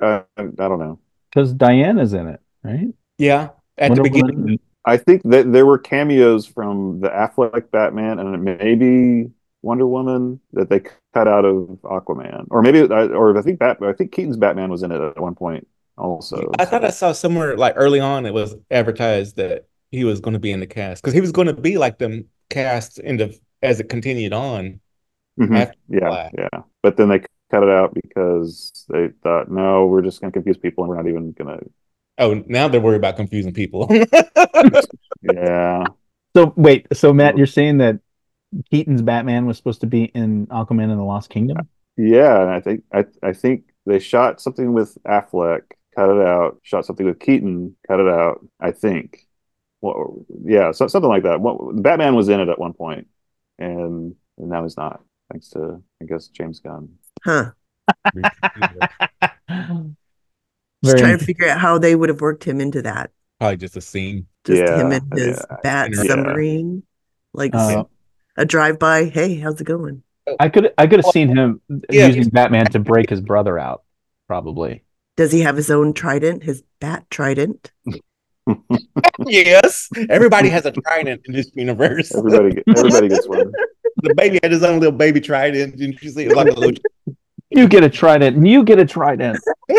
[SPEAKER 1] Uh, I don't know
[SPEAKER 5] because Diana's in it, right?
[SPEAKER 2] Yeah, at Wonder the beginning. Woman.
[SPEAKER 1] I think that there were cameos from the Affleck Batman and maybe Wonder Woman that they cut out of Aquaman, or maybe or I think Bat, I think Keaton's Batman was in it at one point also.
[SPEAKER 2] I thought I saw somewhere like early on it was advertised that he was going to be in the cast because he was going to be like them cast into as it continued on.
[SPEAKER 1] Mm-hmm. Yeah, yeah. But then they cut it out because they thought, no, we're just going to confuse people and we're not even going to.
[SPEAKER 2] Oh, now they're worried about confusing people.
[SPEAKER 1] Yeah.
[SPEAKER 5] So wait, so Matt, you're saying that Keaton's Batman was supposed to be in Aquaman and the Lost Kingdom?
[SPEAKER 1] Yeah. And I think, I, I think they shot something with Affleck, cut it out, shot something with Keaton, cut it out, I think. Well, yeah, so, something like that. What, Batman was in it at one point, and, and now he's not, thanks to, I guess, James Gunn.
[SPEAKER 3] Huh. Just trying to figure out how they would have worked him into that.
[SPEAKER 2] Probably just a scene.
[SPEAKER 3] Just
[SPEAKER 1] Yeah,
[SPEAKER 3] him and his
[SPEAKER 1] yeah,
[SPEAKER 3] bat
[SPEAKER 2] yeah.
[SPEAKER 3] submarine. Like
[SPEAKER 5] Uh,
[SPEAKER 3] a drive by. Hey, how's it going?
[SPEAKER 5] I could I could have seen him
[SPEAKER 2] Yeah.
[SPEAKER 5] using Batman to break his brother out, probably.
[SPEAKER 3] Does he have his own trident? His bat trident?
[SPEAKER 2] yes, everybody has a trident in this universe.
[SPEAKER 1] Everybody, everybody gets one.
[SPEAKER 2] the baby had his own little baby trident. Didn't you see? It like a little
[SPEAKER 5] You get a trident, and you get a trident.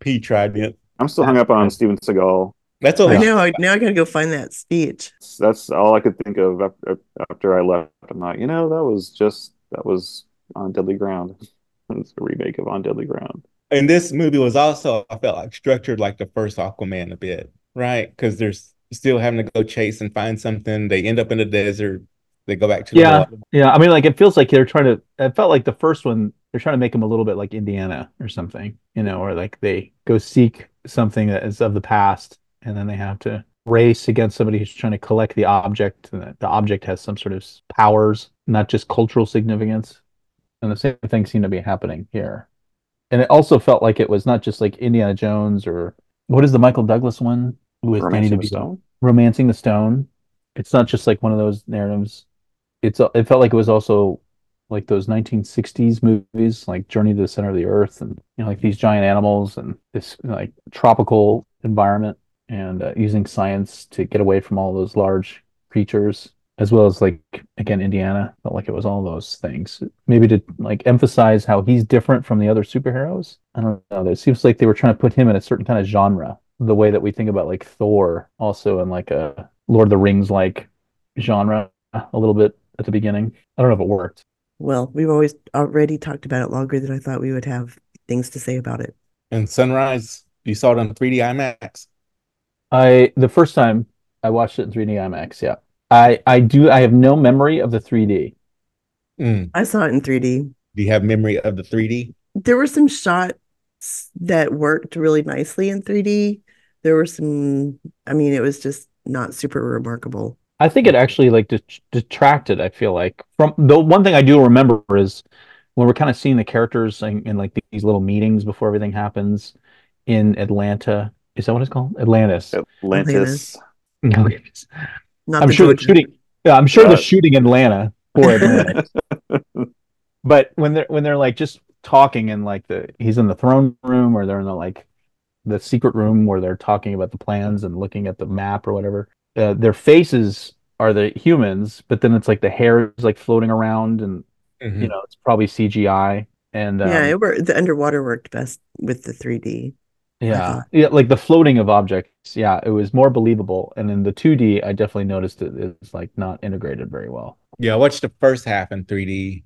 [SPEAKER 2] P trident.
[SPEAKER 1] I'm still hung up on Steven Seagal.
[SPEAKER 2] That's all.
[SPEAKER 3] I
[SPEAKER 2] only
[SPEAKER 3] know. I, now I gotta go find that speech.
[SPEAKER 1] That's all I could think of after, after I left. I'm like, you know, that was just that was on Deadly Ground. It's a remake of On Deadly Ground.
[SPEAKER 2] and this movie was also I felt like structured like the first Aquaman a bit, right? Because there's still having to go chase and find something. They end up in the desert. They go back to
[SPEAKER 5] Yeah.
[SPEAKER 2] water.
[SPEAKER 5] Yeah, I mean, like it feels like they're trying to. It felt like the first one they're trying to make them a little bit like Indiana or something, you know, or like they go seek something that is of the past, and then they have to race against somebody who's trying to collect the object, and the object has some sort of powers, not just cultural significance. And the same thing seemed to be happening here. And it also felt like it was not just like Indiana Jones or what is the Michael Douglas one with Danny
[SPEAKER 1] Romancing the
[SPEAKER 5] DeVito?
[SPEAKER 1] Stone.
[SPEAKER 5] romancing the stone it's not just like one of those narratives it's uh, it felt like it was also like those 1960s movies like journey to the center of the earth and you know like these giant animals and this like tropical environment and uh, using science to get away from all those large creatures as well as like again indiana felt like it was all those things. Maybe to like emphasize how he's different from the other superheroes? I don't know. It seems like they were trying to put him in a certain kind of genre. The way that we think about like thor also in like a lord of the rings like genre a little bit at the beginning. I don't know if it worked.
[SPEAKER 3] Well, we've always already talked about it longer than I thought we would have things to say about it.
[SPEAKER 2] And Sunrise, you saw it on 3D IMAX.
[SPEAKER 5] I the first time i watched it in 3d imax yeah i i do i have no memory of the 3d
[SPEAKER 2] Mm.
[SPEAKER 3] I saw it in 3D.
[SPEAKER 2] Do you have memory of the 3D?
[SPEAKER 3] There were some shots that worked really nicely in 3D. There were some, I mean, it was just not super remarkable.
[SPEAKER 5] I think it actually like det- detracted. I feel like from the one thing I do remember is when we're kind of seeing the characters in, in like these little meetings before everything happens in Atlanta. Is that what it's called? Atlantis.
[SPEAKER 1] Atlantis.
[SPEAKER 3] Atlantis. Not
[SPEAKER 5] I'm
[SPEAKER 3] the
[SPEAKER 5] sure the
[SPEAKER 3] Georgia-
[SPEAKER 5] shooting. Yeah, I'm sure
[SPEAKER 1] Uh,
[SPEAKER 5] they're shooting Atlanta for Atlantis. but when they're when they're like just talking and like the he's in the throne room or they're in the like the secret room where they're talking about the plans and looking at the map or whatever uh, their faces are the humans but then it's like the hair is like floating around and
[SPEAKER 2] Mhm.
[SPEAKER 5] you know it's probably cgi and um,
[SPEAKER 3] yeah, it worked. The underwater worked best with the 3D.
[SPEAKER 5] Yeah
[SPEAKER 3] uh-huh.
[SPEAKER 5] yeah like the floating of objects yeah it was more believable and in the 2d i definitely noticed it is like not integrated very well
[SPEAKER 2] Yeah, I watched the first half in 3D,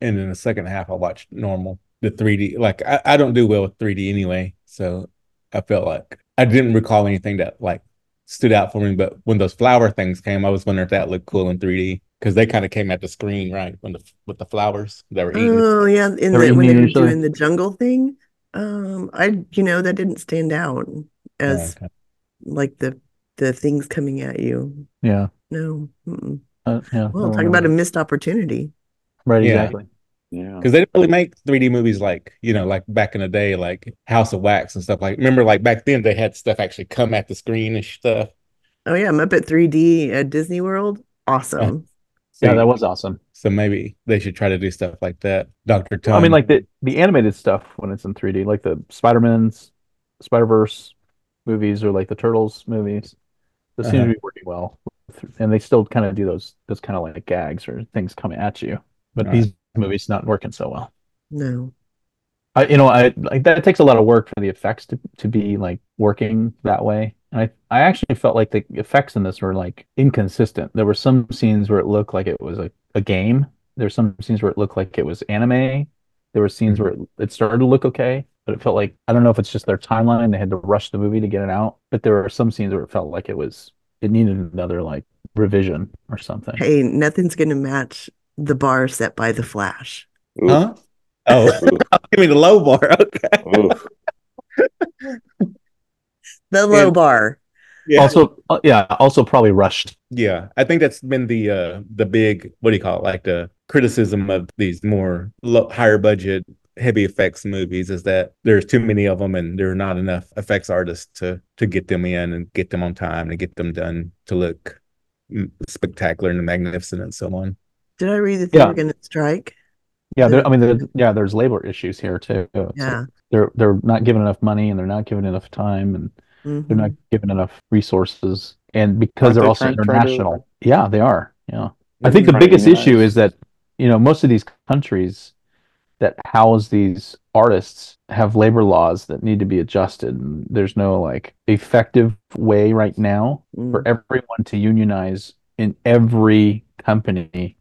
[SPEAKER 2] and then the second half I watched normal. The 3D, like I, I don't do well with 3D anyway, so I felt like I didn't recall anything that like stood out for me. But when those flower things came, I was wondering if that looked cool in 3D because they kind of came at the screen, right? When the with the flowers that were eating.
[SPEAKER 3] Oh yeah, in
[SPEAKER 5] They're
[SPEAKER 3] the when
[SPEAKER 5] eating
[SPEAKER 3] they were doing the jungle thing, um, I you know that didn't stand out as
[SPEAKER 2] Okay.
[SPEAKER 3] like the the things coming at you.
[SPEAKER 5] yeah
[SPEAKER 3] No.
[SPEAKER 5] Uh, yeah
[SPEAKER 3] Well,
[SPEAKER 5] don't
[SPEAKER 3] talk about a missed opportunity.
[SPEAKER 5] right
[SPEAKER 2] Yeah.
[SPEAKER 5] exactly
[SPEAKER 1] Yeah.
[SPEAKER 2] Because they didn't really make 3D movies like, you know, like back in the day, like House of Wax and stuff. Like, remember, like back then, they had stuff actually come at the screen and stuff.
[SPEAKER 3] Oh yeah, Muppet 3D at Disney World. Awesome.
[SPEAKER 5] yeah
[SPEAKER 2] So-
[SPEAKER 5] that was awesome
[SPEAKER 2] So maybe they should try to do stuff like that. Doctor Tongue.
[SPEAKER 5] I mean, like the the animated stuff when it's in 3D, like the Spider-Man's Spider Verse movies or like the Turtles movies, those seem
[SPEAKER 2] Uh-huh.
[SPEAKER 5] to be working well, and they still kind of do those those kind of like gags or things coming at you. But
[SPEAKER 2] Right.
[SPEAKER 5] these movies not working so well.
[SPEAKER 3] No.
[SPEAKER 5] I you know I like that takes a lot of work for the effects to to be like working that way. And I I actually felt like the effects in this were like inconsistent. There were some scenes where it looked like it was like a game, there's some scenes where it looked like it was anime. There were scenes mm-hmm. where it, it started to look okay, but it felt like I don't know if it's just their timeline. They had to rush the movie to get it out. But there were some scenes where it felt like it was it needed another like revision or something.
[SPEAKER 3] Hey, nothing's gonna match the bar set by the Flash.
[SPEAKER 1] Oof,
[SPEAKER 2] Huh? Oh, give me the low bar. Okay.
[SPEAKER 3] The low
[SPEAKER 2] Yeah.
[SPEAKER 3] bar.
[SPEAKER 2] Yeah.
[SPEAKER 5] Also, uh, yeah, also probably rushed.
[SPEAKER 2] Yeah, I think that's been the uh the big what do you call it? Like the criticism of these more low, higher budget heavy effects movies is that there's too many of them and there are not enough effects artists to to get them in and get them on time and get them done to look mm, spectacular and magnificent and so on.
[SPEAKER 3] Did I read that they
[SPEAKER 5] Yeah.
[SPEAKER 3] were gonna strike?
[SPEAKER 5] Yeah, there, I mean, there, yeah, there's labor issues here too. So
[SPEAKER 3] Yeah.
[SPEAKER 5] they're they're not given enough money and they're not given enough time and they're
[SPEAKER 3] Mhm.
[SPEAKER 5] not given enough resources and because
[SPEAKER 1] Aren't
[SPEAKER 5] they're
[SPEAKER 1] they
[SPEAKER 5] also
[SPEAKER 1] trying- trying to-
[SPEAKER 5] international. Yeah, they are. Yeah. I think the biggest issue is that you know most of these countries that house these artists have labor laws that need to be adjusted and there's no like effective way right now for
[SPEAKER 3] Mm.
[SPEAKER 5] everyone to unionize in every company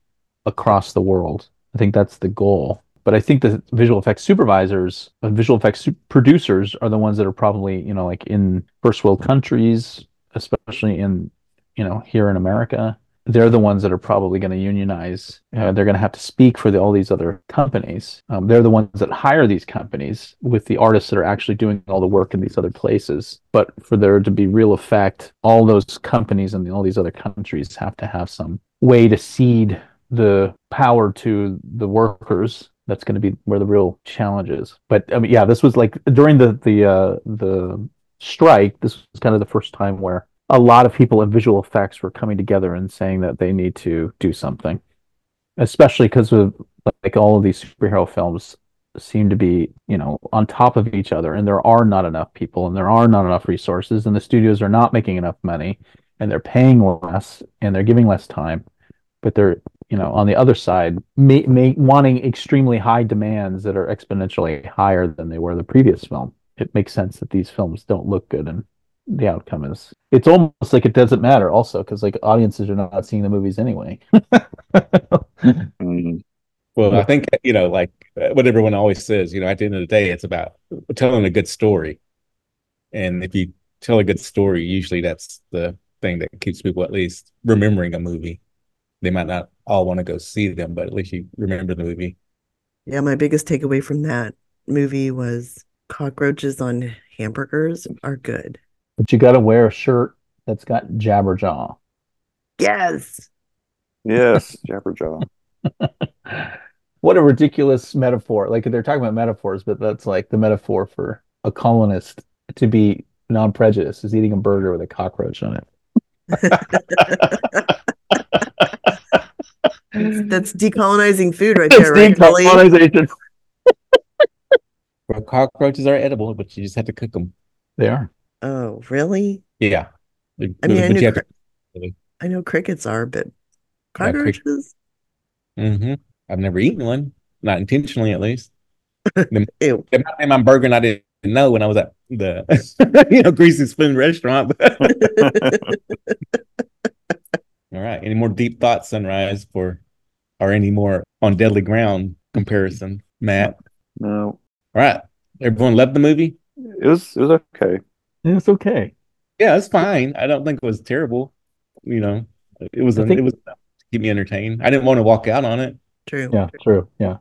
[SPEAKER 5] across the world. I think that's the goal. But I think the visual effects supervisors and visual effects su- producers are the ones that are probably, you know, like in first world countries, especially in, you know, here in America. They're the ones that are probably going to unionize. Uh, they're going to have to speak for the, all these other companies. Um, they're the ones that hire these companies with the artists that are actually doing all the work in these other places. But for there to be real effect, all those companies and all these other countries have to have some way to cede the power to the workers that's going to be where the real challenge is. But i mean yeah this was like during the the uh the strike this was kind of the first time where a lot of people in visual effects were coming together and saying that they need to do something especially because of like all of these superhero films seem to be you know on top of each other and there are not enough people and there are not enough resources and the studios are not making enough money and they're paying less and they're giving less time but they're you know on the other side may, may, wanting extremely high demands that are exponentially higher than they were the previous film it makes sense that these films don't look good and the outcome is it's almost like it doesn't matter also because like audiences are not seeing the movies anyway
[SPEAKER 1] Mm.
[SPEAKER 2] Well, I think you know, like what everyone always says, you know, at the end of the day, it's about telling a good story. And if you tell a good story, usually that's the thing that keeps people at least remembering a movie. They might not all want to go see them, but at least you remember the movie.
[SPEAKER 3] Yeah, my biggest takeaway from that movie was cockroaches on hamburgers are good.
[SPEAKER 5] but you got to wear a shirt that's got jabberjaw
[SPEAKER 3] Yes.
[SPEAKER 1] Yes, Jabberjaw.
[SPEAKER 5] what a ridiculous metaphor like they're talking about metaphors but that's like the metaphor for a colonist to be non-prejudiced is eating a burger with a cockroach on it
[SPEAKER 3] That's decolonizing food right
[SPEAKER 5] It's
[SPEAKER 3] there, right,
[SPEAKER 5] decolonization.
[SPEAKER 2] Well, cockroaches are edible, but you just have to cook them.
[SPEAKER 5] they are
[SPEAKER 3] Oh, really?
[SPEAKER 2] Yeah.
[SPEAKER 3] I mean, I
[SPEAKER 2] But
[SPEAKER 3] knew,
[SPEAKER 2] you have
[SPEAKER 3] cri-
[SPEAKER 2] to-
[SPEAKER 3] I know crickets are, but
[SPEAKER 2] Yeah, crick-
[SPEAKER 3] cockroaches?
[SPEAKER 2] Mhm. I've never eaten one, not intentionally at least.
[SPEAKER 3] Ew.
[SPEAKER 2] It might be my burger and I didn't know when I was at the you know greasy spoon restaurant. All right. Any more deep thoughts, Sunrise, for or any more on deadly ground comparison, Matt?
[SPEAKER 1] No,
[SPEAKER 2] All right. Everyone loved the movie?
[SPEAKER 1] it was it was okay.
[SPEAKER 5] it's okay
[SPEAKER 2] Yeah, it's fine. I don't think it was terrible. You know, it was
[SPEAKER 5] I think-
[SPEAKER 2] it was to keep me entertained. I didn't want to walk out on it.
[SPEAKER 3] True.
[SPEAKER 5] yeah true yeah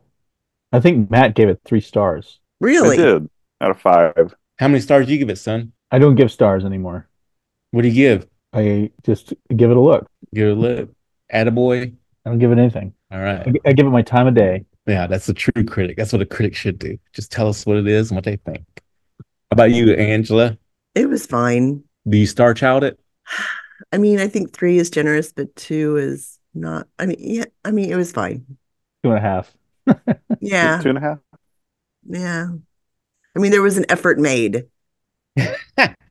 [SPEAKER 5] i think matt gave it three stars
[SPEAKER 1] I
[SPEAKER 3] Really?
[SPEAKER 1] did out of five.
[SPEAKER 2] How many stars do you give it, son?
[SPEAKER 5] i don't give stars anymore
[SPEAKER 2] What do you give?
[SPEAKER 5] i just give it a look
[SPEAKER 2] Give it a look. Attaboy.
[SPEAKER 5] i don't give it anything
[SPEAKER 2] All right.
[SPEAKER 5] I, I give it my time of day
[SPEAKER 2] Yeah, that's a true critic. That's what a critic should do. Just tell us what it is and what they think. How about you, Angela?
[SPEAKER 3] It was fine.
[SPEAKER 2] Do you star child it?
[SPEAKER 3] I mean, I think three is generous, but two is not. I mean, yeah, I mean, it was fine.
[SPEAKER 5] two and a half
[SPEAKER 3] Yeah,
[SPEAKER 1] Two and a half.
[SPEAKER 3] yeah. I mean, there was an effort made.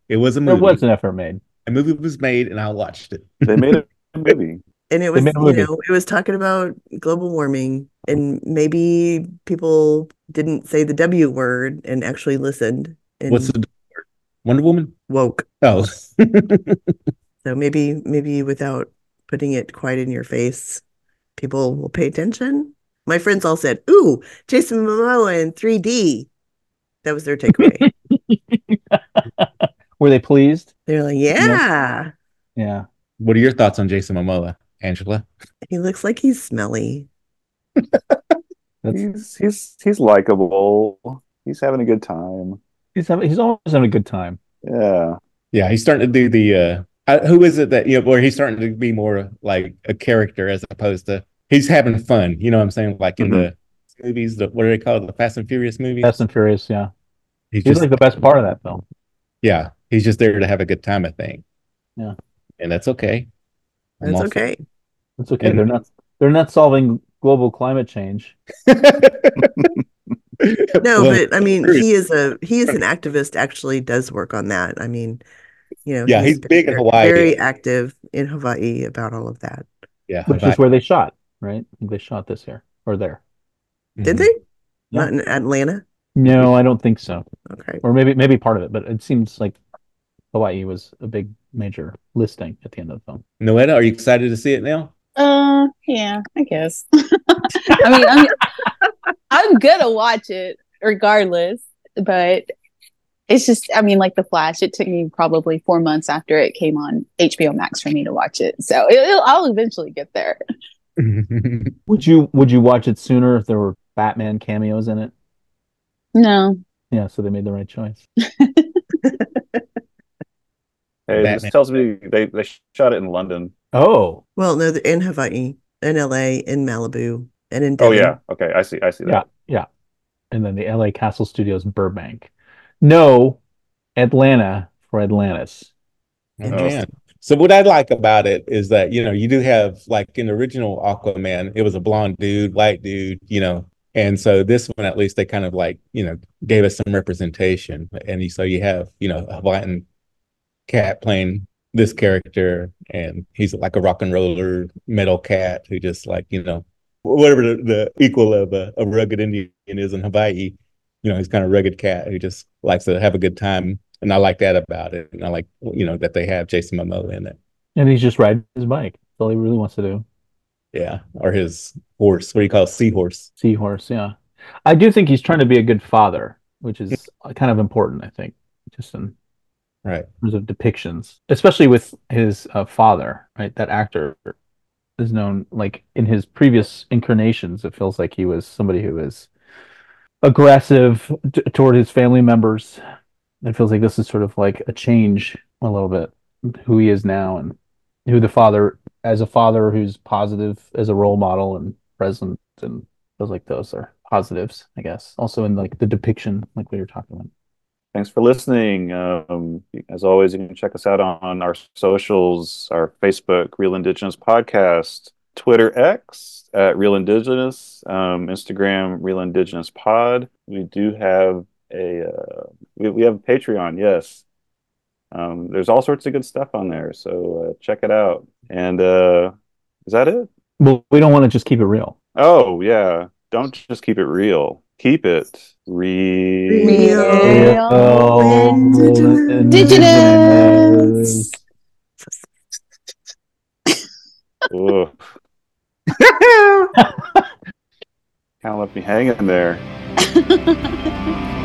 [SPEAKER 2] It was a
[SPEAKER 5] there was an effort made
[SPEAKER 2] A movie was made and I watched it.
[SPEAKER 1] They made a movie.
[SPEAKER 3] And it was, you know, it was talking about global warming, and maybe people didn't say the W word and actually listened and
[SPEAKER 2] What's the word? Wonder Woman?
[SPEAKER 3] woke.
[SPEAKER 2] Oh.
[SPEAKER 3] So maybe, maybe without putting it quite in your face, people will pay attention. My friends all said, "Ooh, Jason Momoa in 3D." That was their takeaway.
[SPEAKER 5] Were they pleased?
[SPEAKER 3] They're like, "Yeah,
[SPEAKER 5] Yeah.
[SPEAKER 2] What are your thoughts on Jason Momoa, Angela?
[SPEAKER 3] he looks like he's smelly."
[SPEAKER 1] He's he's he's likable. He's having a good time.
[SPEAKER 5] he's having, he's always having a good time.
[SPEAKER 1] Yeah.
[SPEAKER 2] Yeah, he's starting to do the. uh uh, Who is it that you know? Where he's starting to be more like a character as opposed to he's having fun. You know what I'm saying? Like in the movies, the what are they called? The Fast and Furious movies.
[SPEAKER 5] Fast and Furious, yeah.
[SPEAKER 2] he's
[SPEAKER 5] He's
[SPEAKER 2] just
[SPEAKER 5] like the best part of that film.
[SPEAKER 2] yeah, he's just there to have a good time. I think.
[SPEAKER 5] Yeah.
[SPEAKER 2] and that's okay. I'm
[SPEAKER 3] That's
[SPEAKER 2] all for
[SPEAKER 3] okay.
[SPEAKER 5] It's okay.
[SPEAKER 2] And-
[SPEAKER 5] they're not they're not solving global climate change.
[SPEAKER 3] No, but I mean, he is a he is an activist. Actually, does work on that. I mean, you know,
[SPEAKER 2] Yeah, he's big in Hawaii.
[SPEAKER 3] Very active in Hawaii about all of that.
[SPEAKER 2] yeah,
[SPEAKER 5] Which
[SPEAKER 2] Hawaii.
[SPEAKER 5] is where they shot, right? They shot this here or there.
[SPEAKER 3] Did
[SPEAKER 2] Mhm.
[SPEAKER 3] they?
[SPEAKER 5] Yeah.
[SPEAKER 3] Not in Atlanta.
[SPEAKER 5] No, I don't think so.
[SPEAKER 3] Okay.
[SPEAKER 5] Or maybe maybe part of it, but it seems like Hawaii was a big major listing at the end of the film.
[SPEAKER 2] Noetta, are you excited to see it now?
[SPEAKER 4] Uh, yeah, I guess. I mean, I'm, I'm gonna watch it regardless, but it's just, I mean, like The Flash, it took me probably four months after it came on HBO Max for me to watch it. So it, it'll, I'll eventually get there.
[SPEAKER 5] Would you would you watch it sooner if there were Batman cameos in it?
[SPEAKER 4] No,
[SPEAKER 5] Yeah, so they made the right choice.
[SPEAKER 1] Hey, this tells me they, they shot it in London.
[SPEAKER 5] Oh,
[SPEAKER 3] Well, no, they're in Hawaii, in LA, in Malibu, and in
[SPEAKER 1] Oh yeah. Okay. I see. I see
[SPEAKER 5] yeah,
[SPEAKER 1] that.
[SPEAKER 5] yeah. Yeah. And then the LA Castle Studios Burbank. No, Atlanta for Atlantis.
[SPEAKER 2] Oh, man. So what I like about it is that you know you do have like in the original Aquaman, it was a blonde dude, white dude, you know, and so this one at least they kind of like you know gave us some representation, and so you have you know a Hawaiian cat playing this character, and he's like a rock and roller metal cat who just like you know whatever the, the equal of a, a rugged Indian is in Hawaii, you know, he's kind of rugged cat who just likes to have a good time. And I like that about it. And I like, you know, that they have Jason Momoa in it.
[SPEAKER 5] And he's just riding his bike. That's all he really wants to do.
[SPEAKER 2] Yeah. Or his horse. What do you call it? Seahorse.
[SPEAKER 5] Seahorse, yeah. I do think he's trying to be a good father, which is kind of important, I think, just in
[SPEAKER 2] Right.
[SPEAKER 5] terms of depictions, especially with his uh, father, right? That actor is known, like in his previous incarnations, it feels like he was somebody who is aggressive t- toward his family members. It feels like this is sort of like a change a little bit, who he is now and who the father, as a father who's positive as a role model and present, and feels like those are positives, I guess. Also in like the depiction, like we were talking about.
[SPEAKER 1] Thanks for listening. Um, as always, you can check us out on our socials, our Facebook, Real Indigenous Podcast, Twitter X at Real Indigenous, um, Instagram, Real Indigenous Pod. We do have a uh, we, we have a Patreon, yes. Um, there's all sorts of good stuff on there, so uh, check it out. And uh, is that it?
[SPEAKER 5] Well, we don't want to just keep it real.
[SPEAKER 1] Oh yeah, don't just keep it real. Keep it
[SPEAKER 3] real.
[SPEAKER 4] Real.
[SPEAKER 5] Indigenous.
[SPEAKER 1] Oof. Kind of left me hanging there.